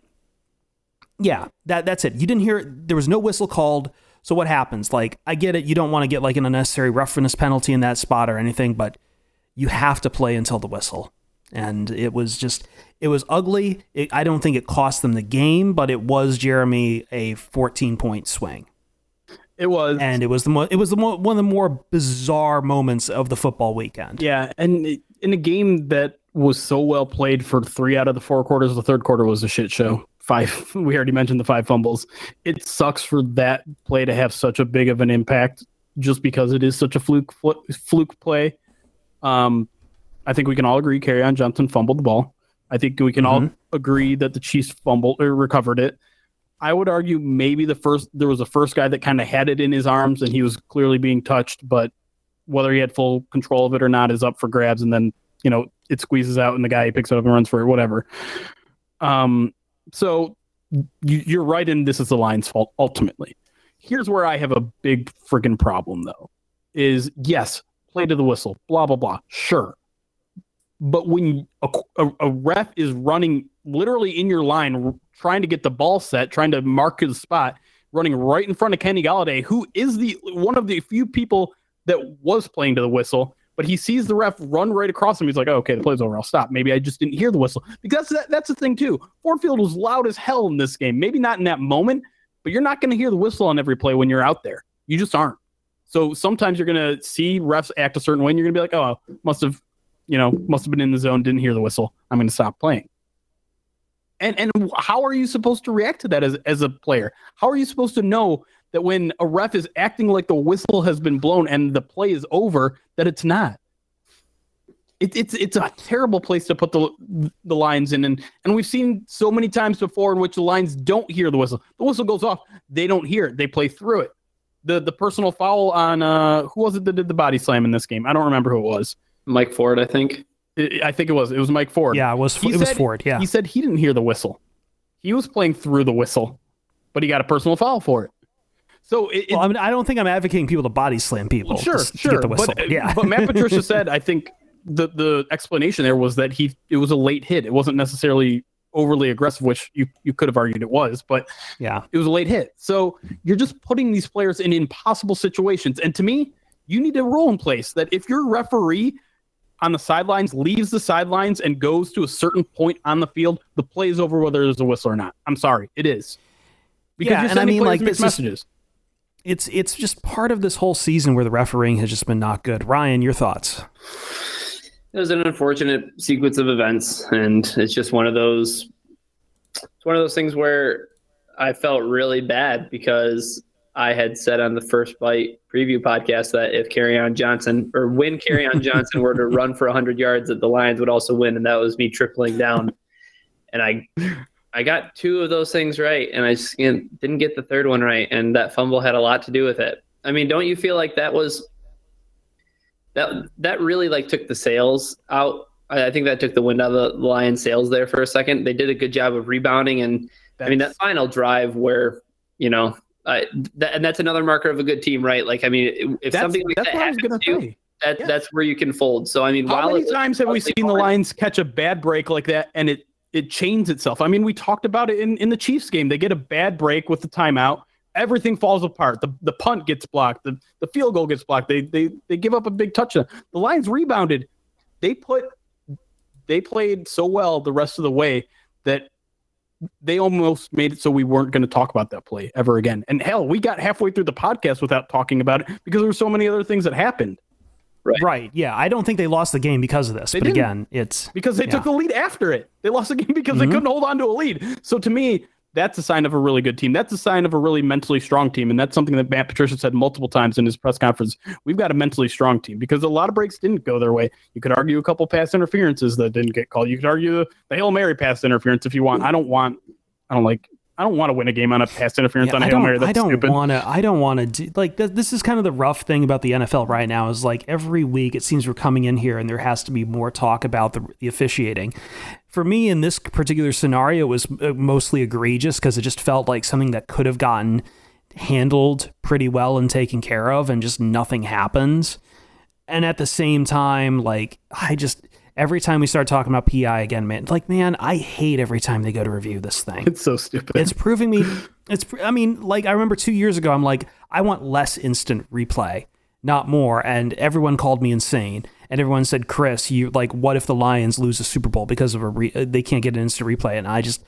yeah, that that's it. You didn't hear there was no whistle called. So what happens? Like I get it, you don't want to get like an unnecessary roughness penalty in that spot or anything, but you have to play until the whistle and it was just it was ugly. It, I don't think it cost them the game, but it was Jeremy a 14 point swing. It was, and it was the mo- it was the mo- one of the more bizarre moments of the football weekend. Yeah, and in a game that was so well played for three out of the four quarters, the third quarter was a shit show. Five, <laughs> we already mentioned the five fumbles. It sucks for that play to have such a big of an impact, just because it is such a fluke fluke play. Um, I think we can all agree carry Kerryon Johnson fumbled the ball. I think we can mm-hmm. all agree that the Chiefs fumbled or recovered it. I would argue maybe the first there was a first guy that kind of had it in his arms and he was clearly being touched, but whether he had full control of it or not is up for grabs. And then you know it squeezes out and the guy picks it up and runs for it, whatever. Um, so you, are right, and this is the line's fault ultimately. Here's where I have a big freaking problem though: is yes, play to the whistle, blah blah blah. Sure, but when a, a, a, ref is running literally in your line, trying to get the ball set, trying to mark his spot, running right in front of Kenny Golladay, who is the one of the few people that was playing to the whistle, but he sees the ref run right across him. He's like, oh, okay, the play's over. I'll stop. Maybe I just didn't hear the whistle. Because that, that's the thing, too. Ford Field was loud as hell in this game. Maybe not in that moment, but you're not going to hear the whistle on every play when you're out there. You just aren't. So sometimes you're going to see refs act a certain way, and you're going to be like, oh, must have you know, must have been in the zone, didn't hear the whistle. I'm going to stop playing. And and how are you supposed to react to that as as a player? How are you supposed to know that when a ref is acting like the whistle has been blown and the play is over, that it's not? It, it's it's a terrible place to put the the Lions in, and and we've seen so many times before in which the Lions don't hear the whistle. The whistle goes off, they don't hear it, they play through it. The the personal foul on uh who was it that did the body slam in this game? I don't remember who it was. Mike Ford, I think. I think it was. It was Mike Ford. Yeah, it was. He it said, was Ford. Yeah. He said he didn't hear the whistle. He was playing through the whistle, but he got a personal foul for it. So it, well, I mean, I don't think I'm advocating people to body slam people. sure, to sure. get the whistle. But, yeah, but Matt Patricia <laughs> said, I think the the explanation there was that he it was a late hit. It wasn't necessarily overly aggressive, which you you could have argued it was, but yeah, it was a late hit. So you're just putting these players in impossible situations. And to me, you need a rule in place that if your referee on the sidelines leaves the sidelines and goes to a certain point on the field, the play is over whether there's a whistle or not. I'm sorry, it is. Because Yeah, and I mean, like, mixed this is- messages. it's it's just part of this whole season where the refereeing has just been not good. Ryan, your thoughts? It was an unfortunate sequence of events, and it's just one of those. It's one of those things where I felt really bad because I had said on the first bite preview podcast that if Kerryon Johnson or when Kerryon <laughs> Johnson were to run for 100 yards, that the Lions would also win, and that was me tripling down. And I, I got two of those things right, and I just didn't get the third one right, and that fumble had a lot to do with it. I mean, don't you feel like that was that that really like took the sails out. I, I think that took the wind out of the Lions' sails there for a second. They did a good job of rebounding, and I mean that final drive where you know, Uh, I that, and that's another marker of a good team, right? Like I mean, if that's, something like that's that what I was gonna to say. that Yeah. that's where you can fold. So I mean, How many times have we seen the moment- Lions catch a bad break like that and it it chains itself? I mean, we talked about it in, in the Chiefs game. They get a bad break with the timeout. Everything falls apart. The the punt gets blocked. The the field goal gets blocked. They they they give up a big touchdown. The Lions rebounded. They put they played so well the rest of the way that they almost made it so we weren't going to talk about that play ever again. And hell, we got halfway through the podcast without talking about it because there were so many other things that happened. Right. Right. Yeah, I don't think they lost the game because of this. They but didn't. again, it's because they Yeah. took the lead after it. They lost the game because Mhm. they couldn't hold on to a lead. So to me, that's a sign of a really good team. That's a sign of a really mentally strong team. And that's something that Matt Patricia said multiple times in his press conference. We've got a mentally strong team because a lot of breaks didn't go their way. You could argue a couple pass interferences that didn't get called. You could argue the, the Hail Mary pass interference if you want. I don't want, I don't like, I don't want to win a game on a pass interference Yeah, on a Hail Mary. That's I don't want to. I don't want to do like th- this. Is kind of the rough thing about the NFL right now. Is like every week it seems we're coming in here and there has to be more talk about the, the officiating. For me, in this particular scenario, it was uh, mostly egregious because it just felt like something that could have gotten handled pretty well and taken care of, and just nothing happens. And at the same time, like I just every time we start talking about PI again, man, like man, I hate every time they go to review this thing It's so stupid. it's proving me <laughs> it's i mean like i remember two years ago i'm like i want less instant replay not more and everyone called me insane and everyone said chris you like what if the lions lose a super bowl because of a re- they can't get an instant replay and i just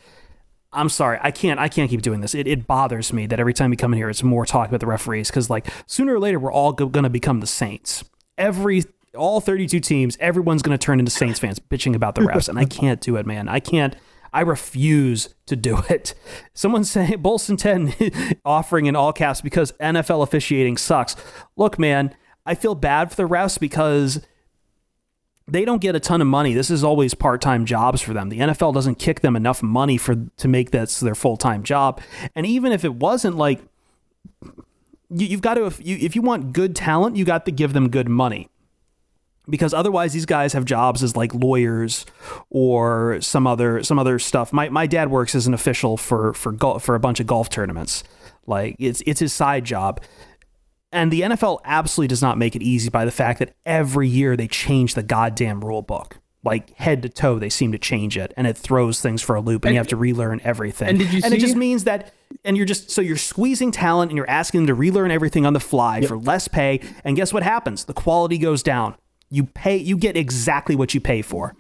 i'm sorry i can't i can't keep doing this it, it bothers me that every time we come in here it's more talk about the referees because like sooner or later we're all go- gonna become the saints every all 32 teams everyone's gonna turn into saints fans bitching about the refs and i can't do it man i can't I refuse to do it. Someone saying Bolson 10 <laughs> offering in all caps because NFL officiating sucks. Look, man, I feel bad for the refs because they don't get a ton of money. This is always part-time jobs for them. The NFL doesn't kick them enough money for to make this their full-time job. And even if it wasn't like you, you've got to if you if you want good talent, you got to give them good money because otherwise these guys have jobs as like lawyers or some other some other stuff. My my dad works as an official for for golf for a bunch of golf tournaments. Like it's it's his side job. And the NFL absolutely does not make it easy by the fact that every year they change the goddamn rule book. Like head to toe, they seem to change it, and it throws things for a loop, and, you have to relearn everything. and did you And it just means that, and you're just so you're squeezing talent, and you're asking them to relearn everything on the fly for less pay. And guess what happens? The quality goes down. You pay, you get exactly what you pay for.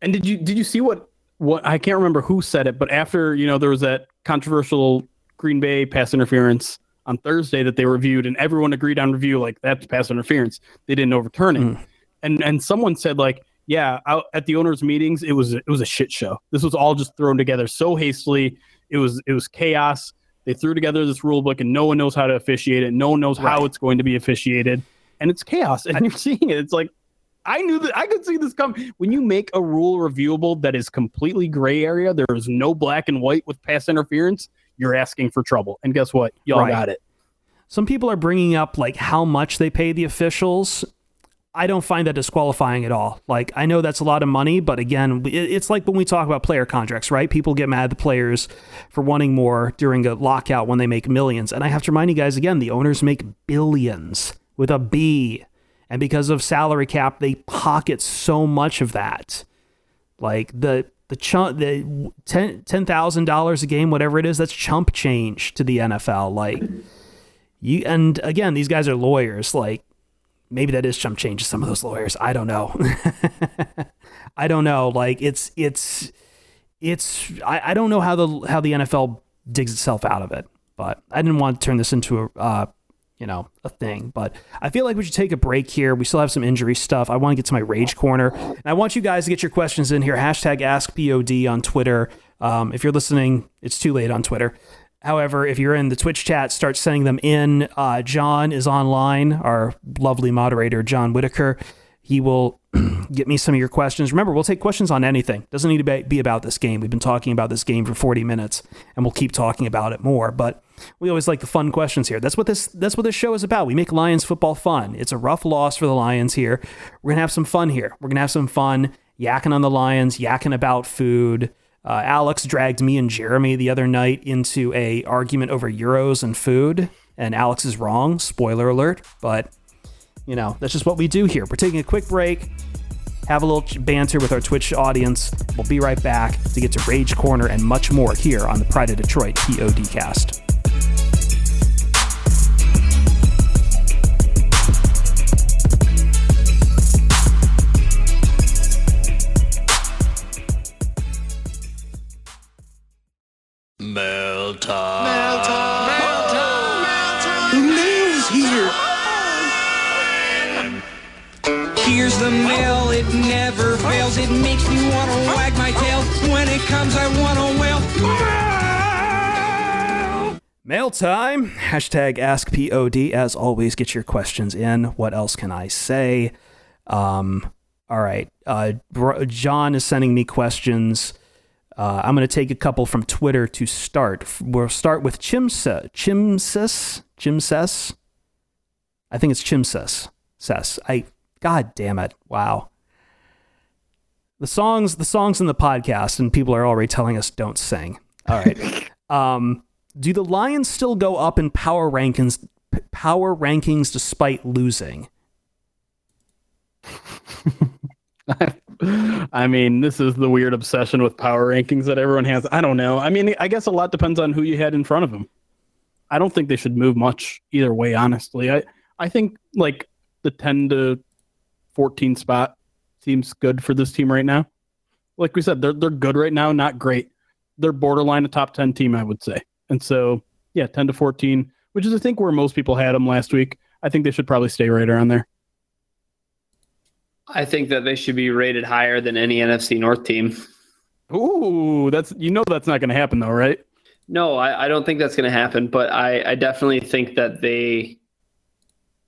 And did you did you see what what I can't remember who said it, but after you know there was that controversial Green Bay pass interference on Thursday that they reviewed, and everyone agreed on review like that's pass interference. They didn't overturn it, hmm. and and someone said like, yeah, out at the owners' meetings, it was it was a shit show. This was all just thrown together so hastily. It was it was chaos. They threw together this rule book, and no one knows how to officiate it. No one knows how it's going to be officiated, and it's chaos. And you're seeing it. It's like I knew that I could see this come. When you make a rule reviewable that is completely gray area, there is no black and white with pass interference. You're asking for trouble, and guess what? Y'all Right. got it. Some people are bringing up like how much they pay the officials. I don't find that disqualifying at all. Like, I know that's a lot of money, but again, it's like when we talk about player contracts, right? People get mad at the players for wanting more during a lockout when they make millions. And I have to remind you guys again the owners make billions with a B. And because of salary cap, they pocket so much of that. Like the the chump the ten ten thousand dollars a game, whatever it is, that's chump change to the NFL. Like you and again, these guys are lawyers. Like maybe that is chump change to some of those lawyers. I don't know. <laughs> I don't know. Like it's it's it's I, I don't know how the how the NFL digs itself out of it. But I didn't want to turn this into a uh, you know a thing. But I feel like we should take a break here. We still have some injury stuff. I want to get to my rage corner, and I want you guys to get your questions in here. Hashtag AskPOD on Twitter. Um, if you're listening, it's too late on Twitter. However, if you're in the Twitch chat, start sending them in. Uh, John is online, our lovely moderator, John Whitaker. He will <clears throat> get me some of your questions. Remember, we'll take questions on anything. Doesn't need to be about this game. We've been talking about this game for 40 minutes, and we'll keep talking about it more. But we always like the fun questions here. That's what this that's what this show is about. We make Lions football fun. It's a rough loss for the Lions here. We're gonna have some fun here. We're gonna have some fun yakking on the Lions, yakking about food, uh, Alex dragged me and Jeremy the other night into a argument over euros and food, and Alex is wrong. Spoiler alert, but you know that's just what we do here. We're taking a quick break, have a little banter with our Twitch audience. We'll be right back to get to Rage Corner and much more here on the Pride of Detroit PODcast. Mail time. Mail time. Mail time. Mail time. Here. Here's the mail. It never fails. It makes me want to wag my tail. When it comes, I want to wail. Mail time. Hashtag AskPOD. As always, get your questions in. What else can I say? Um, all right. Uh, John is sending me questions uh, I'm going to take a couple from Twitter to start. We'll start with Chimsa, Chimsis, Chimses. I think it's Chimses. Ses. I. God damn it! Wow. The songs, the songs in the podcast, and people are already telling us don't sing. All right. <laughs> um, do the Lions still go up in power rankings? Power rankings despite losing. <laughs> I mean, this is the weird obsession with power rankings that everyone has. I don't know. I mean, I guess a lot depends on who you had in front of them. I don't think they should move much either way, honestly. I, I think like the 10 to 14 spot seems good for this team right now. Like we said, they're they're good right now, not great. They're borderline a top 10 team, I would say. And so, yeah, 10 to 14, which is I think where most people had them last week. I think they should probably stay right around there. I think that they should be rated higher than any NFC North team. Ooh, that's you know that's not going to happen though, right? No, I, I don't think that's going to happen. But I, I definitely think that they,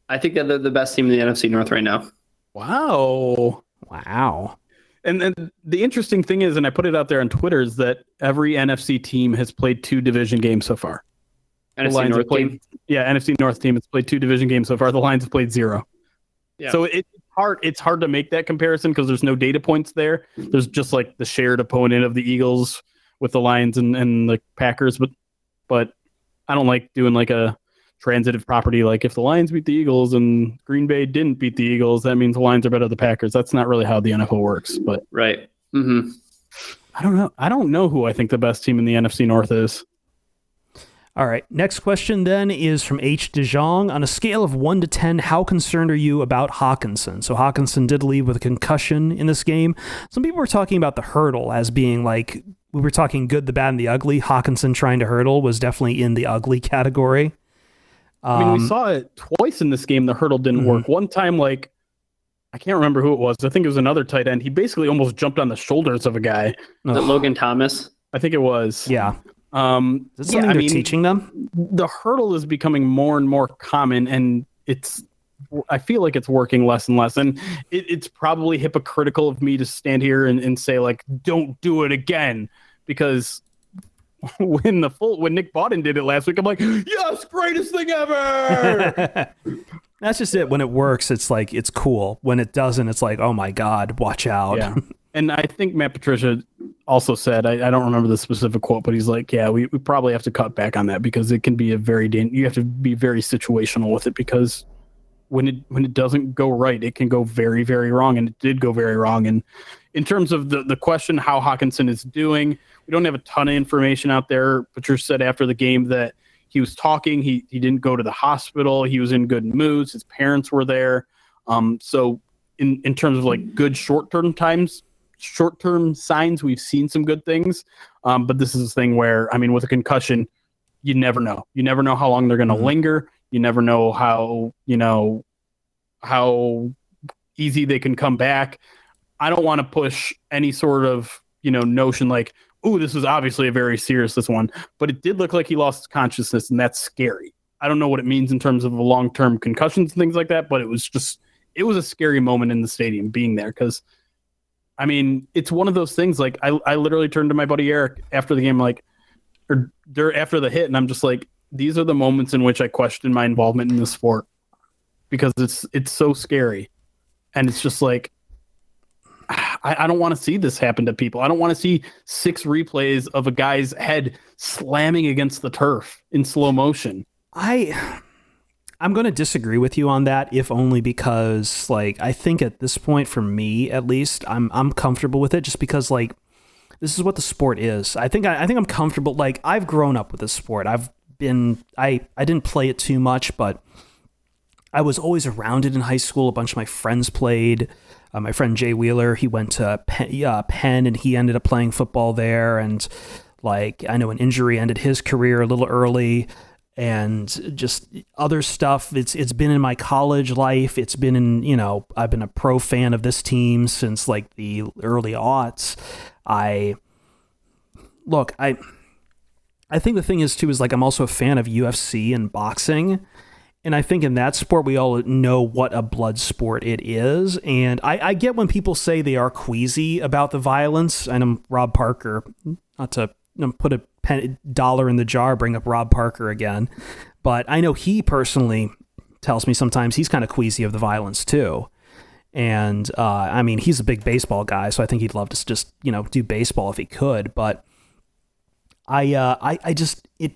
I think that they're the best team in the NFC North right now. Wow, wow. And then the interesting thing is, and I put it out there on Twitter, is that every NFC team has played two division games so far. NFC North played, team. Yeah, NFC North team has played two division games so far. The Lions have played zero. Yeah. So it's hard it's hard to make that comparison because there's no data points there. There's just like the shared opponent of the Eagles with the Lions and, and the Packers, but but I don't like doing like a transitive property like if the Lions beat the Eagles and Green Bay didn't beat the Eagles, that means the Lions are better than the Packers. That's not really how the NFL works. But right. Mm-hmm. I don't know. I don't know who I think the best team in the NFC North is. All right. Next question then is from H. DeJong. On a scale of 1 to 10, how concerned are you about Hockenson? So Hockenson did leave with a concussion in this game. Some people were talking about the hurdle as being like, we were talking good, the bad, and the ugly. Hockenson trying to hurdle was definitely in the ugly category. Um, I mean, we um, saw it twice in this game. The hurdle didn't mm-hmm. work. One time, like, I can't remember who it was. I think it was another tight end. He basically almost jumped on the shoulders of a guy. Logan Thomas? I think it was. Yeah. Um, is something yeah, they're I mean, teaching them? The hurdle is becoming more and more common, and it's. I feel like it's working less and less, and it, it's probably hypocritical of me to stand here and, and say like, "Don't do it again," because <laughs> when the full when Nick Bawden did it last week, I'm like, "Yes, greatest thing ever." <laughs> That's just it. When it works, it's like it's cool. When it doesn't, it's like, oh my god, watch out. Yeah. <laughs> And I think Matt Patricia also said, I, I don't remember the specific quote, but he's like, yeah, we, we probably have to cut back on that because it can be a very, you have to be very situational with it because when it, when it doesn't go right, it can go very, very wrong. And it did go very wrong. And in terms of the, the question, how Hockenson is doing, we don't have a ton of information out there. Patricia said after the game that he was talking, he, he didn't go to the hospital. He was in good moods. His parents were there. Um, so in, in terms of like good short-term times, short term signs, we've seen some good things. Um, but this is a thing where, I mean, with a concussion, you never know. You never know how long they're going to mm-hmm. linger. You never know how, you know, how easy they can come back. I don't want to push any sort of, you know, notion like, oh, this was obviously a very serious this one, but it did look like he lost consciousness, and that's scary. I don't know what it means in terms of long term concussions and things like that, but it was just it was a scary moment in the stadium being there because I mean, it's one of those things. Like I, I literally turned to my buddy Eric after the game, like, er, or after the hit, and I'm just like, these are the moments in which I question my involvement in the sport because it's it's so scary, and it's just like, I, I don't want to see this happen to people. I don't want to see six replays of a guy's head slamming against the turf in slow motion. I I'm going to disagree with you on that, if only because, like, I think at this point, for me at least, I'm I'm comfortable with it, just because, like, this is what the sport is. I think I, I think I'm comfortable. Like, I've grown up with this sport. I've been I I didn't play it too much, but I was always around it in high school. A bunch of my friends played. Uh, my friend Jay Wheeler, he went to Penn, Penn and he ended up playing football there. And like, I know an injury ended his career a little early and just other stuff. It's it's been in my college life. It's been in you know I've been a pro fan of this team since like the early aughts. I look I I think the thing is too is like I'm also a fan of UFC and boxing. And I think in that sport, we all know what a blood sport it is. And I, I get when people say they are queasy about the violence. And I'm Rob Parker, not to put a pen, dollar in the jar, bring up Rob Parker again. But I know he personally tells me sometimes he's kind of queasy of the violence too. And uh, I mean, he's a big baseball guy, so I think he'd love to just you know do baseball if he could. But I uh, I I just it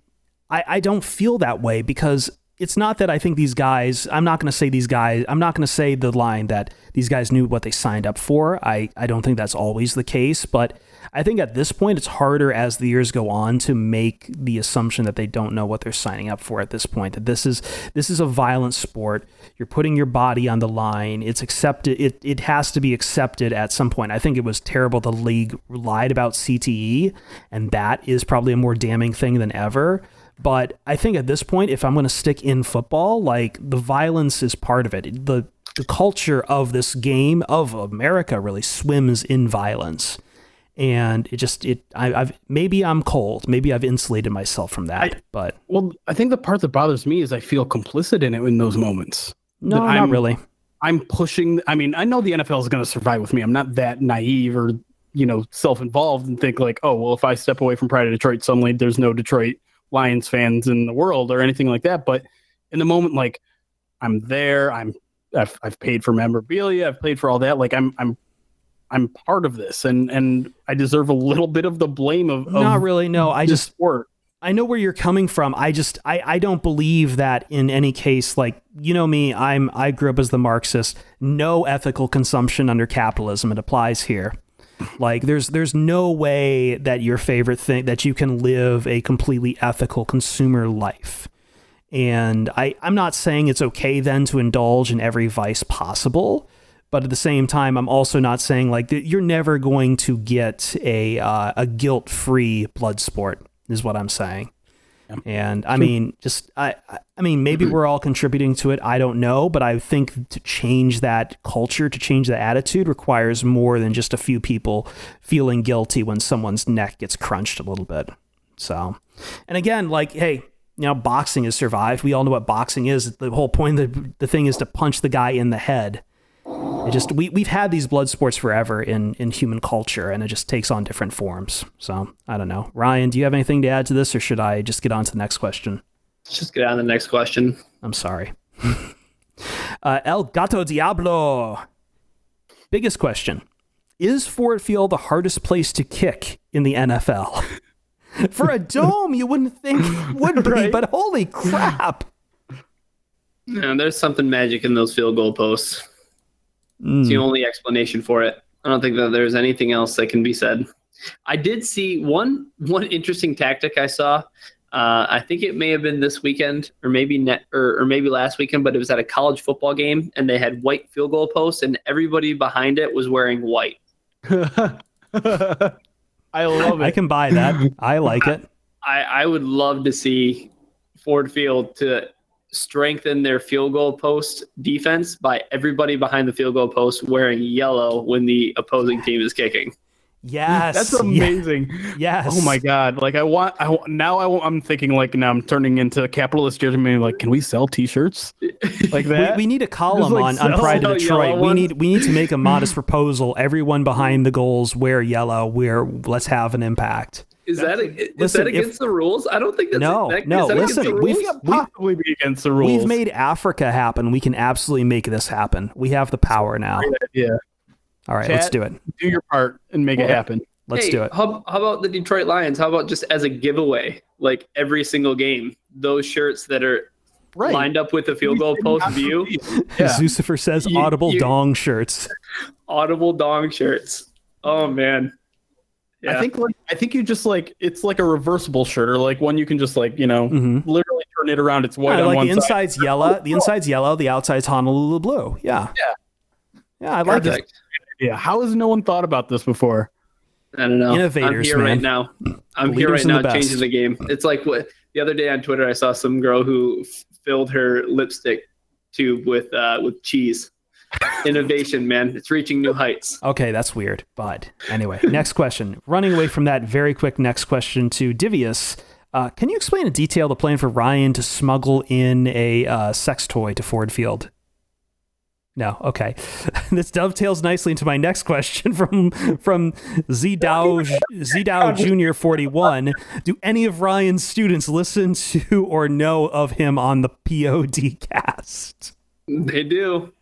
I I don't feel that way because it's not that I think these guys, I'm not going to say these guys, I'm not going to say the line that these guys knew what they signed up for. I, I don't think that's always the case, but I think at this point it's harder as the years go on to make the assumption that they don't know what they're signing up for at this point. That this is this is a violent sport. You're putting your body on the line. It's accepted it it has to be accepted at some point. I think it was terrible the league lied about CTE, and that is probably a more damning thing than ever. But I think at this point, if I'm going to stick in football, like the violence is part of it. The the culture of this game of America really swims in violence, and it just it I, have maybe I'm cold, maybe I've insulated myself from that. I, but well, I think the part that bothers me is I feel complicit in it in those moments. No, not I'm, really. I'm pushing. I mean, I know the NFL is going to survive with me. I'm not that naive or you know self-involved and think like, oh well, if I step away from Pride of Detroit, suddenly there's no Detroit Lions fans in the world or anything like that. But in the moment, like I'm there, I'm I've, I've paid for memorabilia, I've paid for all that. Like I'm I'm I'm part of this, and and I deserve a little bit of the blame of, of not really. No, I just sport. I know where you're coming from. I just I, I don't believe that in any case like you know me I'm I grew up as the Marxist no ethical consumption under capitalism it applies here. Like there's there's no way that your favorite thing that you can live a completely ethical consumer life. And I, I'm not saying it's okay then to indulge in every vice possible, but at the same time, I'm also not saying like you're never going to get a uh, a guilt free blood sport. Is what I'm saying. And I mean, just I, I mean, maybe <clears throat> we're all contributing to it. I don't know, but I think to change that culture, to change that attitude, requires more than just a few people feeling guilty when someone's neck gets crunched a little bit. So, and again, like, hey, you know, boxing has survived. We all know what boxing is. The whole point of the, the thing is to punch the guy in the head. It just we we've had these blood sports forever in in human culture, and it just takes on different forms. So I don't know, Ryan. Do you have anything to add to this, or should I just get on to the next question? Let's just get on to the next question. I'm sorry. <laughs> Uh, El Gato Diablo. Biggest question Is Ford Field the hardest place to kick in the NFL? <laughs> For a <laughs> dome, you wouldn't think it would be, Right. but holy crap. Yeah, there's something magic in those field goal posts. It's the Mm. only explanation for it. I don't think that there's anything else that can be said. I did see one one interesting tactic I saw. Uh, I think it may have been this weekend, or maybe net, or, or maybe last weekend, but it was at a college football game, and they had white field goal posts, and everybody behind it was wearing white. <laughs> I love it. I can buy that. I like it. I, I would love to see Ford Field to strengthen their field goal post defense by everybody behind the field goal post wearing yellow when the opposing team is kicking. Yes. That's amazing. Yes. Oh my god! Like I want, I want- now I want, I'm thinking like now I'm turning into a capitalist German. Like, can we sell T-shirts <laughs> like We, that? we need a column like, on, on Pride the <laughs> of Detroit. We need we need to make a modest proposal. Everyone behind the goals wear yellow. Wear let's have an impact. Is that is Listen, that if- against the rules? I don't think that's No, that, no, Is that listen, against the we've- rules? we possibly be against the rules. We've made Africa happen. We can absolutely make this happen. We have the power now. yeah. All right, let's do it. Do your part and make it happen. Let's Hey, do it. How, how about the Detroit Lions? How about just as a giveaway, like every single game, those shirts that are Right. lined up with the field goal post view, <laughs> Yeah. Zucifer says You- audible you- dong shirts. <laughs> audible dong shirts. Oh man. Yeah. I think like I think you just like it's like a reversible shirt or like one you can just like you know hmm literally turn it around. It's white Yeah, on like one the side. inside's yellow. The inside's yellow. The outside's Honolulu blue. Yeah. Yeah. Yeah, I like it. Perfect. Yeah. How has no one thought about this before? I don't know. I'm Innovators, here man. right now. I'm The here right now the changing the game. It's like what the other day on Twitter I saw some girl who f- filled her lipstick tube with uh, with cheese. Innovation, man. It's reaching new heights. Okay, that's weird. But anyway, <laughs> next question. Running away from that very quick next question to Divius. Uh, can you explain in detail the plan for Ryan to smuggle in a uh, sex toy to Ford Field? No, okay. <laughs> this dovetails nicely into my next question <laughs> from from Zdow Zdow Junior forty one. Do any of Ryan's students listen to or know of him on the POD cast? They do.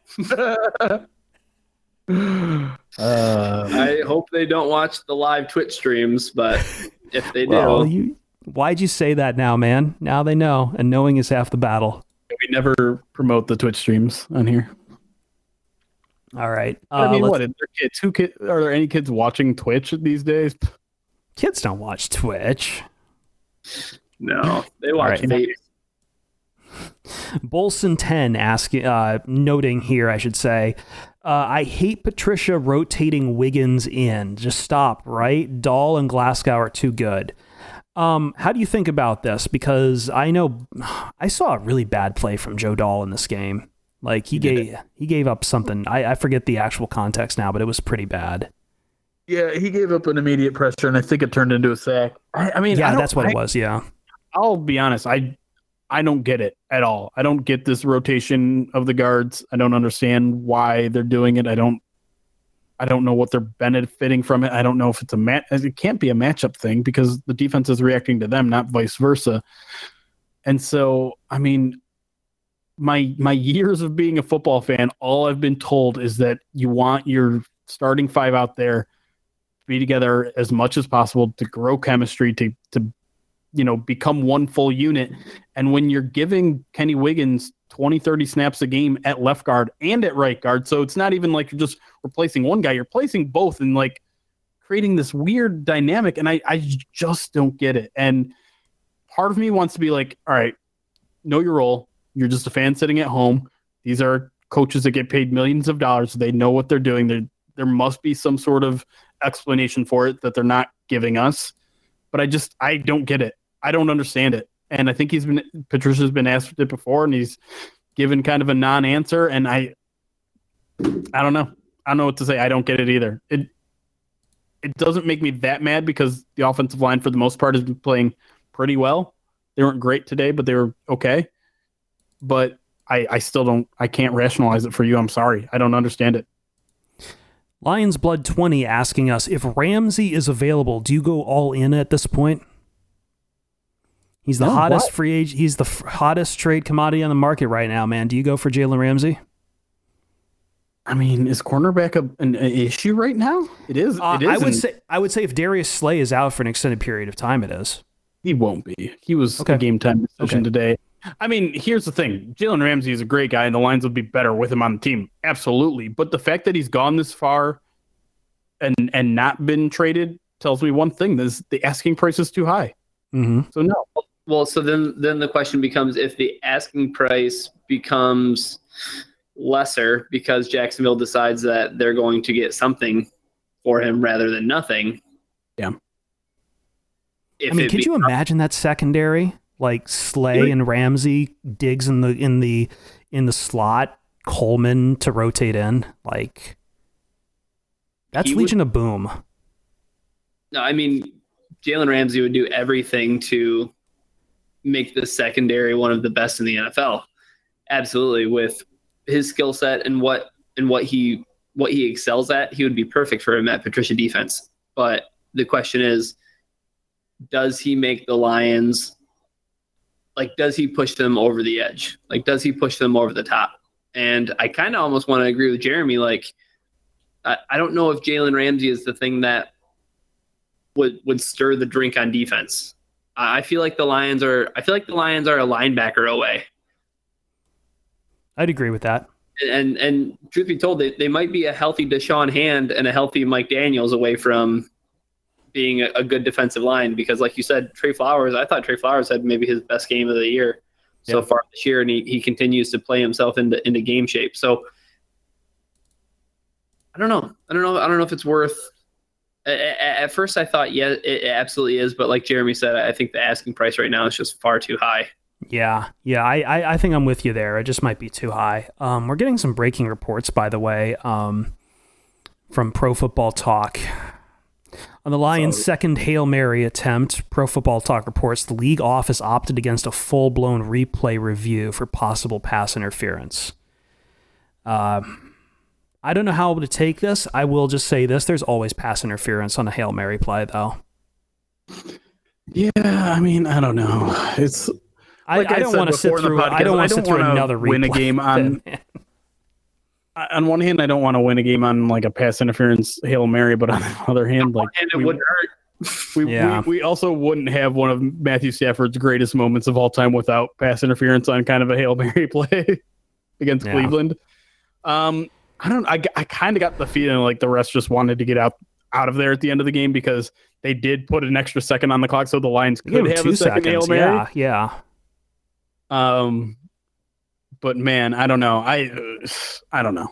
Uh, I hope they don't watch the live Twitch streams, but if they do, Well, you, why'd you say that now, man? Now they know, and knowing is half the battle. we never promote the Twitch streams on here. All right. I Uh, mean, what? Are there kids? Who kid, are there any kids watching Twitch these days? Kids don't watch Twitch. no, they watch right. Bolson ten asking, uh, noting here, I should say. Uh, I hate Patricia rotating Wiggins in. Just stop, right? Dahl and Glasgow are too good. Um, how do you think about this? Because I know <sighs> I saw a really bad play from Joe Dahl in this game. Like he gave he gave up something. I, I forget the actual context now, but it was pretty bad. Yeah, he gave up an immediate pressure, and I think it turned into a sack. I, I mean, I Yeah, don't- that's what I, it was. Yeah. I'll be honest. I I don't get it at all. I don't get this rotation of the guards. I don't understand why they're doing it. I don't. I don't know what they're benefiting from it. I don't know if it's a match. It can't be a matchup thing because the defense is reacting to them, not vice versa. And so, I mean, my my years of being a football fan, all I've been told is that you want your starting five out there to be together as much as possible to grow chemistry to to you know become one full unit. And when you're giving Kenny Wiggins 20 30 snaps a game at left guard and at right guard so it's not even like you're just replacing one guy you're replacing both and like creating this weird dynamic. And I I just don't get it. And part of me wants to be like all right know your role. You're just a fan sitting at home. These are coaches that get paid millions of dollars. They know what they're doing. There there must be some sort of explanation for it that they're not giving us but I just I don't get it. I don't understand it. And I think he's been Patricia's been asked it before and he's given kind of a non-answer and I I don't know. I don't know what to say. I don't get it either. It it doesn't make me that mad because the offensive line for the most part has been playing pretty well. They weren't great today, but they were okay. But I I still don't I can't rationalize it for you. I'm sorry. I don't understand it. Lions Blood 20 asking us if Ramsey is available, do you go all in at this point? He's the No, hottest what? free agent. He's the f- hottest trade commodity on the market right now, man. Do you go for Jalen Ramsey? I mean, is cornerback a, an, an issue right now? It is. Uh, it is. I would say I would say if Darius Slay is out for an extended period of time, it is. he won't be. He was Okay. a game time decision Okay. today. I mean, here's the thing: Jalen Ramsey is a great guy, and the Lions would be better with him on the team, absolutely. But the fact that he's gone this far and and not been traded tells me one thing: this the asking price is too high. Mm-hmm. So no, Well, so then then the question becomes if the asking price becomes lesser because Jacksonville decides that they're going to get something for him rather than nothing. Yeah. If I mean, it could be- you imagine that secondary like Slay and Ramsey, Diggs in the in the in the slot, Coleman to rotate in, like that's would- Legion of Boom. No, I mean, Jalen Ramsey would do everything to make the secondary one of the best in the NFL. Absolutely, with his skill set and what and what he what he excels at, he would be perfect for a Matt Patricia defense. But the question is, does he make the Lions like does he push them over the edge? Like does he push them over the top? And I kind of almost want to agree with Jeremy. Like, I, I don't know if Jalen Ramsey is the thing that would would stir the drink on defense. I I feel like the Lions are. I feel like the Lions are a linebacker away. I'd agree with that. And and truth be told, they, they might be a healthy Da'Shawn Hand and a healthy Mike Daniels away from being a, a good defensive line. Because like you said, Trey Flowers, I thought Trey Flowers had maybe his best game of the year so far this year, and he, he continues to play himself into into game shape. So I don't know. I don't know. I don't know if it's worth. a- a- At first, I thought yeah, it it absolutely is. But like Jeremy said, I think the asking price right now is just far too high. Yeah, yeah, I, I, I think I'm with you there. It just might be too high. Um, we're getting some breaking reports, by the way, um, from Pro Football Talk. On the Lions' second Hail Mary attempt, Pro Football Talk reports the league office opted against a full blown replay review for possible pass interference. Uh, I don't know how to take this. I will just say this there's always pass interference on a Hail Mary play, though. yeah, I mean, I don't know. It's I, Like I I don't want to sit through. I don't want to sit through another win a game <laughs> on- on one hand, I don't want to win a game on like a pass interference hail mary, but on the <laughs> other hand, like And it we, wouldn't hurt. we, Yeah. we, we also wouldn't have one of Matthew Stafford's greatest moments of all time without pass interference on kind of a hail mary <laughs> play against Yeah. Cleveland. Um, I don't. I, I kind of got the feeling like the rest just wanted to get out out of there at the end of the game because they did put an extra second on the clock, so the Lions could him have two a second seconds. hail mary. Yeah, yeah. Um, but man, I don't know. I uh, I don't know.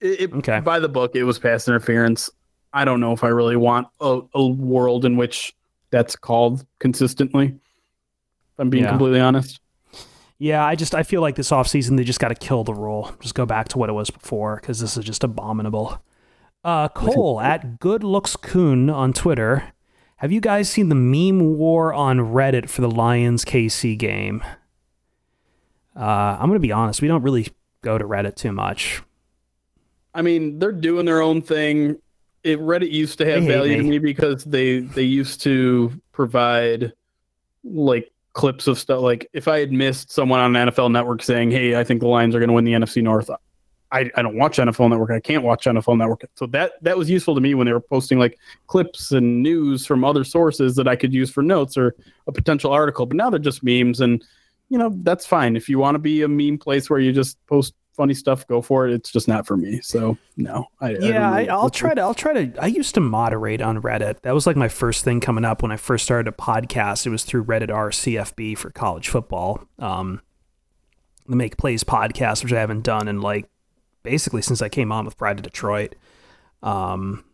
It, it- Okay. By the book, it was pass interference. I don't know if I really want a, a world in which that's called consistently. If I'm being Yeah. completely honest. Yeah, I just I feel like this offseason they just got to kill the rule. Just go back to what it was before because this is just abominable. Uh, Cole at Good Looks Coon on Twitter. Have you guys seen the meme war on Reddit for the Lions KC game? Uh, I'm gonna be honest. We don't really go to Reddit too much. I mean, they're doing their own thing. It Reddit used to have value to me. me because they they used to provide like clips of stuff. Like if I had missed someone on NFL Network saying, "Hey, I think the Lions are going to win the NFC North," I, I don't watch NFL Network. I can't watch NFL Network. So that that was useful to me when they were posting like clips and news from other sources that I could use for notes or a potential article. But now they're just memes, and you know that's fine. If you want to be a meme place where you just post funny stuff, go for it. It's just not for me. So no, I, Yeah, I, I I'll try to. I'll try to. I used to moderate on Reddit. That was like my first thing coming up when I first started a podcast. It was through Reddit RCFB for college football. Um, the Make Plays podcast, which I haven't done in like basically since I came on with Pride of Detroit. Um,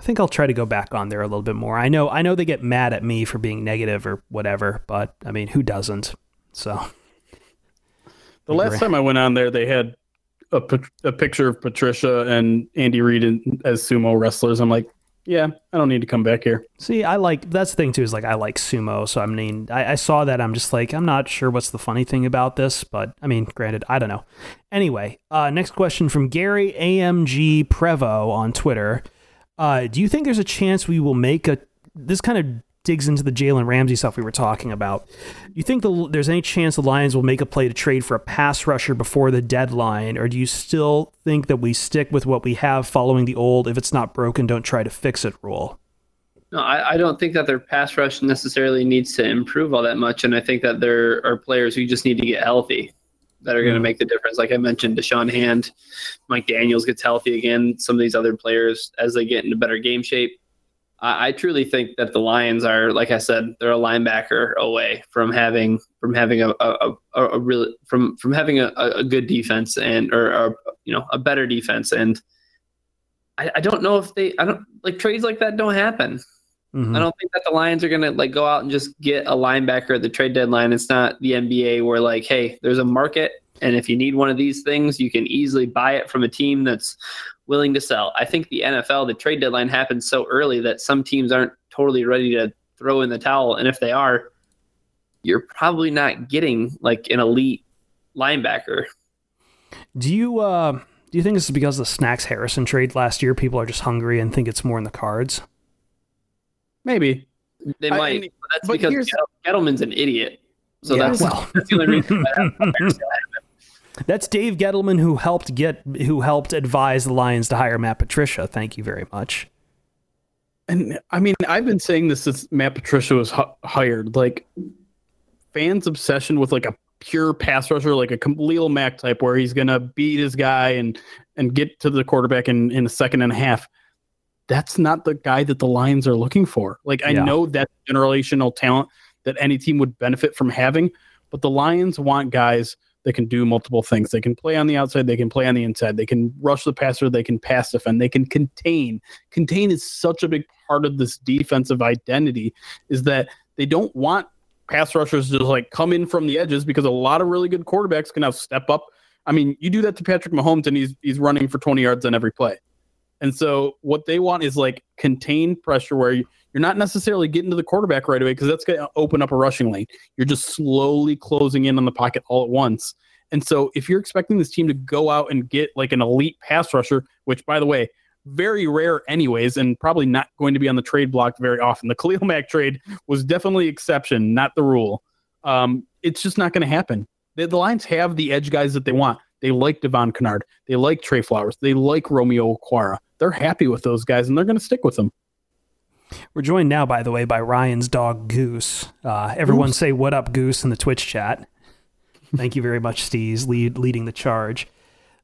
I think I'll try to go back on there a little bit more. I know. I know they get mad at me for being negative or whatever, but I mean, who doesn't? So <laughs> The last time I went on there, they had a, a picture of Patricia and Andy Reid in, as sumo wrestlers. I'm like, yeah, I don't need to come back here. See, I like that's the thing too. Is like I like sumo, so I mean, I, I saw that. I'm just like, I'm not sure what's the funny thing about this, but I mean, granted, I don't know. Anyway, uh, next question from Gary AMG Prevo on Twitter. Uh, do you think there's a chance we will make a? This kind of digs into the Jalen Ramsey stuff we were talking about. Do you think the, there's any chance the Lions will make a play to trade for a pass rusher before the deadline, or do you still think that we stick with what we have following the old "if it's not broken, don't try to fix it" rule? No, I, I don't think that their pass rush necessarily needs to improve all that much, and I think that there are players who just need to get healthy that are going to hmm. make the difference. Like I mentioned, Da'Shawn Hand, Mike Daniels gets healthy again. Some of these other players as they get into better game shape. I, I truly think that the Lions are, like I said, they're a linebacker away from having from having a a, a, a really from from having a, a good defense and or, or you know a better defense. And I, I don't know if they I don't like trades like that don't happen. Mhm. I don't think that the Lions are gonna like go out and just get a linebacker at the trade deadline. It's not the NBA where like, hey, there's a market, and if you need one of these things, you can easily buy it from a team that's willing to sell. I think the NFL, the trade deadline happens so early that some teams aren't totally ready to throw in the towel, and if they are, you're probably not getting like an elite linebacker. Do you uh, do you think this is because of the Snacks Harrison trade last year? People are just hungry and think it's more in the cards. Maybe. They I- might, and- but that's but because here's- Gettleman's an idiot. So Yeah, that's, well. that's the only reason. That <laughs> That's Dave Gettleman who helped get who helped advise the Lions to hire Matt Patricia. Thank you very much. And I mean, I've been saying this since Matt Patricia was hi- hired. Like, fans' obsession with like a pure pass rusher, like a Khalil Mack type, where he's gonna beat his guy and and get to the quarterback in in a second and a half. That's not the guy that the Lions are looking for. Like, I Yeah. know that's generational talent that any team would benefit from having, but the Lions want guys that can do multiple things. They can play on the outside, they can play on the inside, they can rush the passer, they can pass defend, they can contain. Contain is such a big part of this defensive identity is that they don't want pass rushers to just like come in from the edges because a lot of really good quarterbacks can now step up. I mean, you do that to Patrick Mahomes and he's he's running for 20 yards on every play. And so what they want is like contained pressure where you, you're not necessarily getting to the quarterback right away because that's going to open up a rushing lane. You're just slowly closing in on the pocket all at once. And so if you're expecting this team to go out and get like an elite pass rusher, which by the way, very rare anyways, and probably not going to be on the trade block very often. The <laughs> Khalil Mack trade was definitely exception, not the rule. Um, it's just not going to happen. The, the Lions have the edge guys that they want. They like Devon Kennard. They like Trey Flowers. They like Romeo Okwara. They're happy with those guys, and they're going to stick with them. We're joined now, by the way, by Ryan's dog Goose. Uh, everyone Goose. say "What up, Goose" in the Twitch chat. Thank you very much, Steez, lead, leading the charge.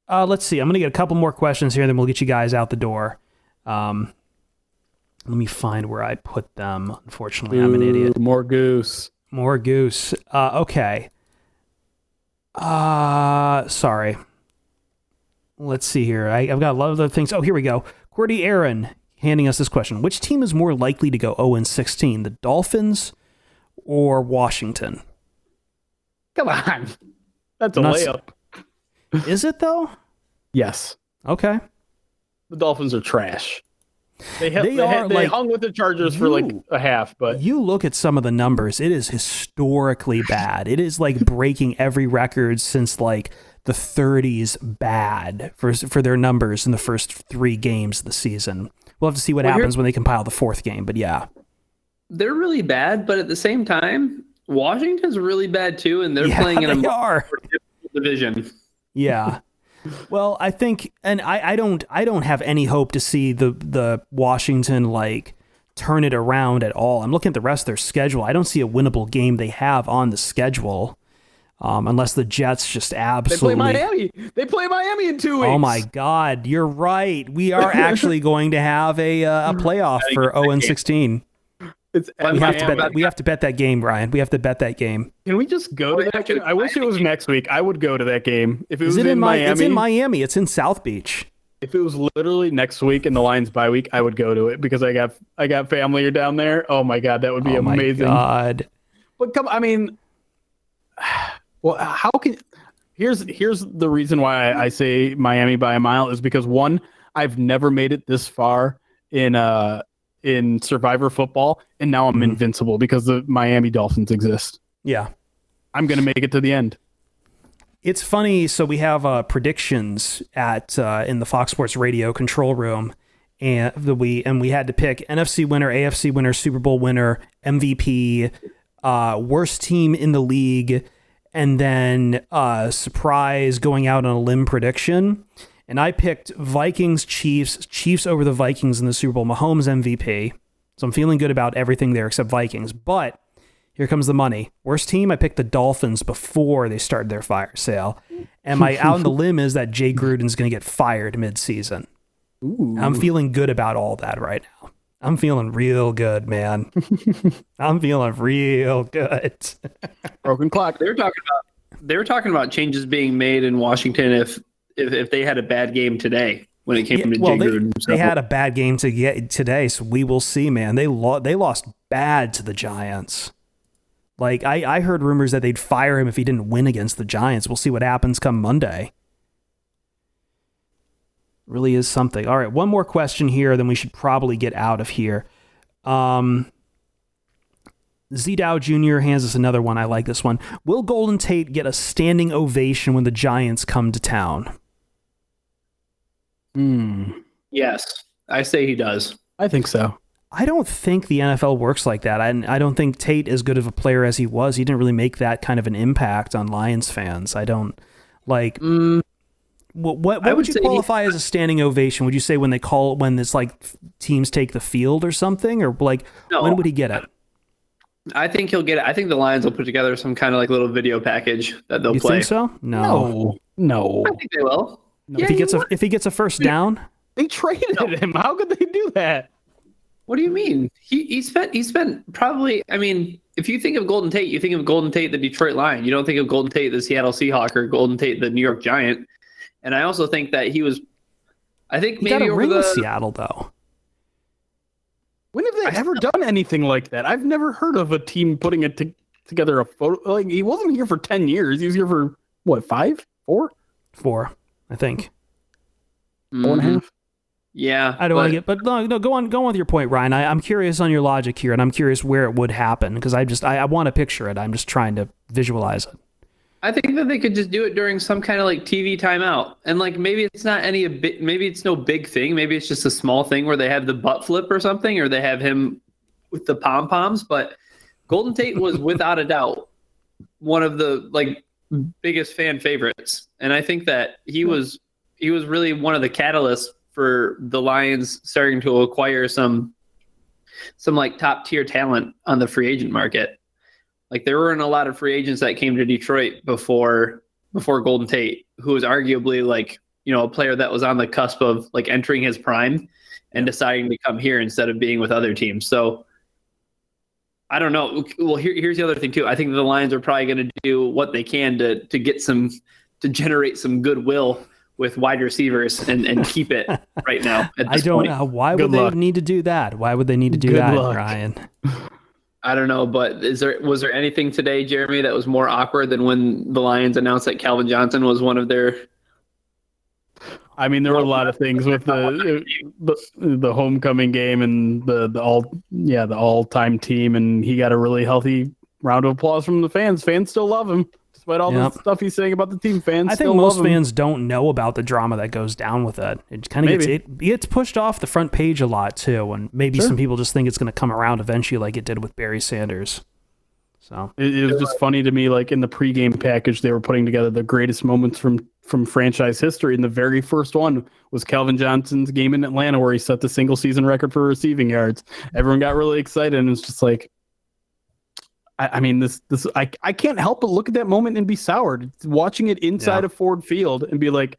Uh, let's see. I'm going to get a couple more questions here, then we'll get you guys out the door. Um, let me find where I put them. Unfortunately, I'm an idiot. More goose. More goose. Uh, okay. Uh, sorry. Let's see here. I, I've got a lot of other things. Oh, here we go. Cordy Aaron handing us this question. Which team is more likely to go 0 16, the Dolphins or Washington? Come on. That's a Not layup. <laughs> Is it though? Yes. Okay. The Dolphins are trash. They, ha- They they, ha- they like- hung with the Chargers for like a half, but You look at some of the numbers, it is historically bad. It is like breaking every record since like the 30s bad for for their numbers in the first 3 games of the season. We'll have to see what Well, happens when they compile the fourth game, but yeah. they're really bad, but at the same time, Washington's really bad too, and they're yeah, playing in a they more division. Yeah. Well, I think, and I, I don't, I don't have any hope to see the the Washington like turn it around at all. I'm looking at the rest of their schedule. I don't see a winnable game they have on the schedule, um, unless the Jets just absolutely they absolutely. play Miami. They play Miami in two weeks. Oh my God, you're right. We <laughs> are actually going to have a uh, a playoff for 0 and 16. It's at We have to Miami. bet. We have to bet that game, Ryan. We have to bet that game. Can we just go to that game? I wish it was next week. I would go to that game. If it Is was it in, Mi- Miami, It's in Miami. It's in South Beach. if it was literally next week in the Lions bye week, I would go to it because I got I got family down there. Oh my god, that would be oh amazing. my God. But come, I mean, well, how can? Here's here's the reason why I, I say Miami by a mile is because one, I've never made it this far in uh in Survivor football, and now I'm Mhm. invincible because the Miami Dolphins exist. Yeah. I'm gonna make it to the end. It's funny. So we have uh, predictions at uh, in the Fox Sports Radio control room, and the, we and we had to pick NFC winner, AFC winner, Super Bowl winner, MVP, uh, worst team in the league, and then uh, surprise going out on a limb prediction. And I picked Vikings, Chiefs, Chiefs over the Vikings in the Super Bowl. Mahomes MVP. So I'm feeling good about everything there except Vikings. But here comes the money. Worst team, I picked the Dolphins before they started their fire sale. And my out on the <laughs> limb is that Jay Gruden's going to get fired mid-season. I'm feeling good about all that right now. I'm feeling real good, man. <laughs> I'm feeling real good. Broken clock. They were talking about they were talking about changes being made in Washington if if, if they had a bad game today when it came Yeah, to well, Jay they, Gruden. they had a bad game to get today, so we will see, man. They lo- they lost bad to the Giants. Like I, I heard rumors that they'd fire him if he didn't win against the Giants. We'll see what happens come Monday. Really is something. All right, one more question here, then we should probably get out of here. Um, Z Dow Jr. hands us another one. I like this one. Will Golden Tate get a standing ovation when the Giants come to town? Hmm. yes, I say he does. I think so. I don't think the NFL works like that. I, I don't think Tate, as good of a player as he was, he didn't really make that kind of an impact on Lions fans. I don't like. Mm, What what, what would would you say he- qualify as a standing ovation? Would you say when they call it when it's like teams take the field or something, or like No. when would he get it? I think he'll get it. I think the Lions will put together some kind of like little video package that they'll You play. think so? No. No, no. I think they will. No. If he gets a if he gets a first down, They traded him. How could they do that? What do you mean? He he spent he spent probably. I mean, if you think of Golden Tate, you think of Golden Tate, the Detroit Lion. You don't think of Golden Tate, the Seattle Seahawk, or Golden Tate, the New York Giant. And I also think that he was. I think he maybe got a over ring the. with Seattle though. When have they ever done anything like that? I've never heard of a team putting it to, together a photo. Like he wasn't here for ten years. He was here for what five, four, Four, I think. four and a Mhm. half. Yeah, I don't want but to get, but no, no, go on, go on with your point, Ryan. I, I'm curious on your logic here, and I'm curious where it would happen because I just, I, I want to picture it. I'm just trying to visualize it. I think that they could just do it during some kind of like TV timeout, and like maybe it's not any a bit, maybe it's no big thing. Maybe it's just a small thing where they have the butt flip or something, or they have him with the pom poms. But Golden Tate was without a doubt one of the like biggest fan favorites, and I think that he hmm. was he was really one of the catalysts for the Lions starting to acquire some some like top tier talent on the free agent market. Like there weren't a lot of free agents that came to Detroit before before Golden Tate, who was arguably like you know a player that was on the cusp of like entering his prime and deciding to come here instead of being with other teams. So I don't know. Well, here, here's the other thing too. I think the Lions are probably going to do what they can to to get some to generate some goodwill with wide receivers and, and keep it <laughs> right now. At I don't point. know. Why would Good they need to do that? Why would they need to do Good that, luck. Ryan? <laughs> I don't know, but is there was there anything today, Jeremy, that was more awkward than when the Lions announced that Calvin Johnson was one of their I mean, there were a lot of things with the the, the homecoming game and the the all yeah the all time team, and he got a really healthy round of applause from the fans. Fans still love him despite all Yep. the stuff he's saying about the team. Fans, I think most fans don't know about the drama that goes down with it. It kind of gets it gets pushed off the front page a lot too, and maybe Sure. some people just think it's going to come around eventually, like it did with Barry Sanders. So It, it was just funny to me, like in the pregame package, they were putting together the greatest moments from from franchise history, and the very first one was Calvin Johnson's game in Atlanta, where he set the single season record for receiving yards. Everyone got really excited, and it's just like, I, I mean, this this I I can't help but look at that moment and be soured, watching it inside Yeah. of Ford Field, and be like,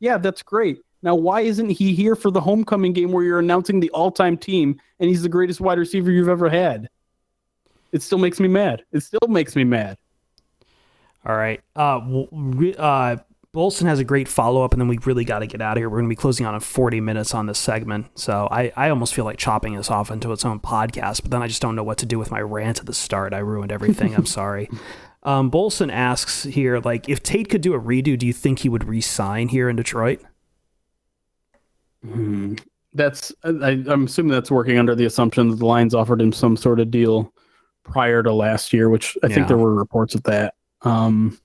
yeah, that's great. Now, why isn't he here for the homecoming game where you're announcing the all time team and he's the greatest wide receiver you've ever had? It still makes me mad. It still makes me mad. All right. Uh, uh, Bolson has a great follow up, and then we really got to get out of here. We're going to be closing on in 40 minutes on this segment. So I, I almost feel like chopping this off into its own podcast, but then I just don't know what to do with my rant at the start. I ruined everything. I'm sorry. <laughs> Um, Bolson asks here, like, if Tate could do a redo, do you think he would re sign here in Detroit? That's I, I'm assuming that's working under the assumption that the Lions offered him some sort of deal prior to last year, which I Yeah. think there were reports of that. Um,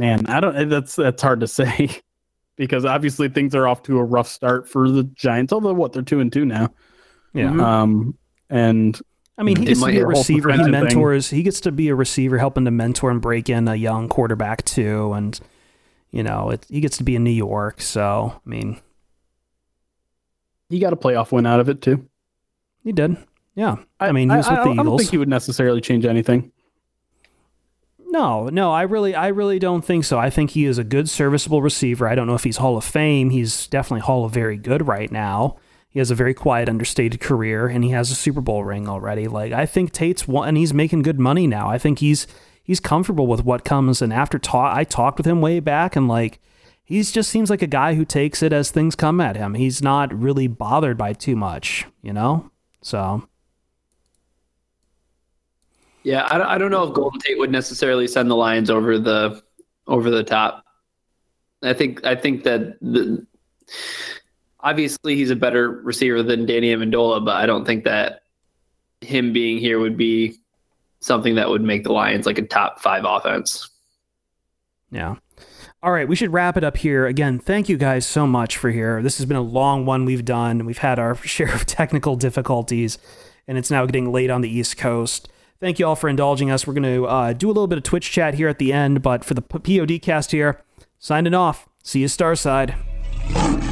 man, I don't. That's that's hard to say <laughs> because obviously things are off to a rough start for the Giants. Although what they're two and two now. Yeah. Mhm. Um, and I mean, he gets to be a be a whole receiver. He defensive thing. mentors. He gets to be a receiver, helping to mentor and break in a young quarterback too. And you know, it, he gets to be in New York. So I mean, He got a playoff win out of it too. he did. Yeah. I, mean, he was with I, the I don't Eagles. think he would necessarily change anything. No, no, I really, I really don't think so. I think he is a good, serviceable receiver. I don't know if he's Hall of Fame. He's definitely Hall of Very Good right now. He has a very quiet, understated career, and he has a Super Bowl ring already. Like I think Tate's and he's making good money now. I think he's he's comfortable with what comes. And after talk, I talked with him way back, and like he just seems like a guy who takes it as things come at him. He's not really bothered by too much, you know. So Yeah, I I don't know if Golden Tate would necessarily send the Lions over the over the top. I think I think that the, obviously he's a better receiver than Danny Amendola, but I don't think that him being here would be something that would make the Lions like a top five offense. Yeah. All right, we should wrap it up here. Again, thank you guys so much for here. This has been a long one we've done. We've had our <laughs> share of technical difficulties, and it's now getting late on the East Coast. Thank you all for indulging us. We're going to uh, do a little bit of Twitch chat here at the end, but for the POD cast here, signing off. See you, Starside.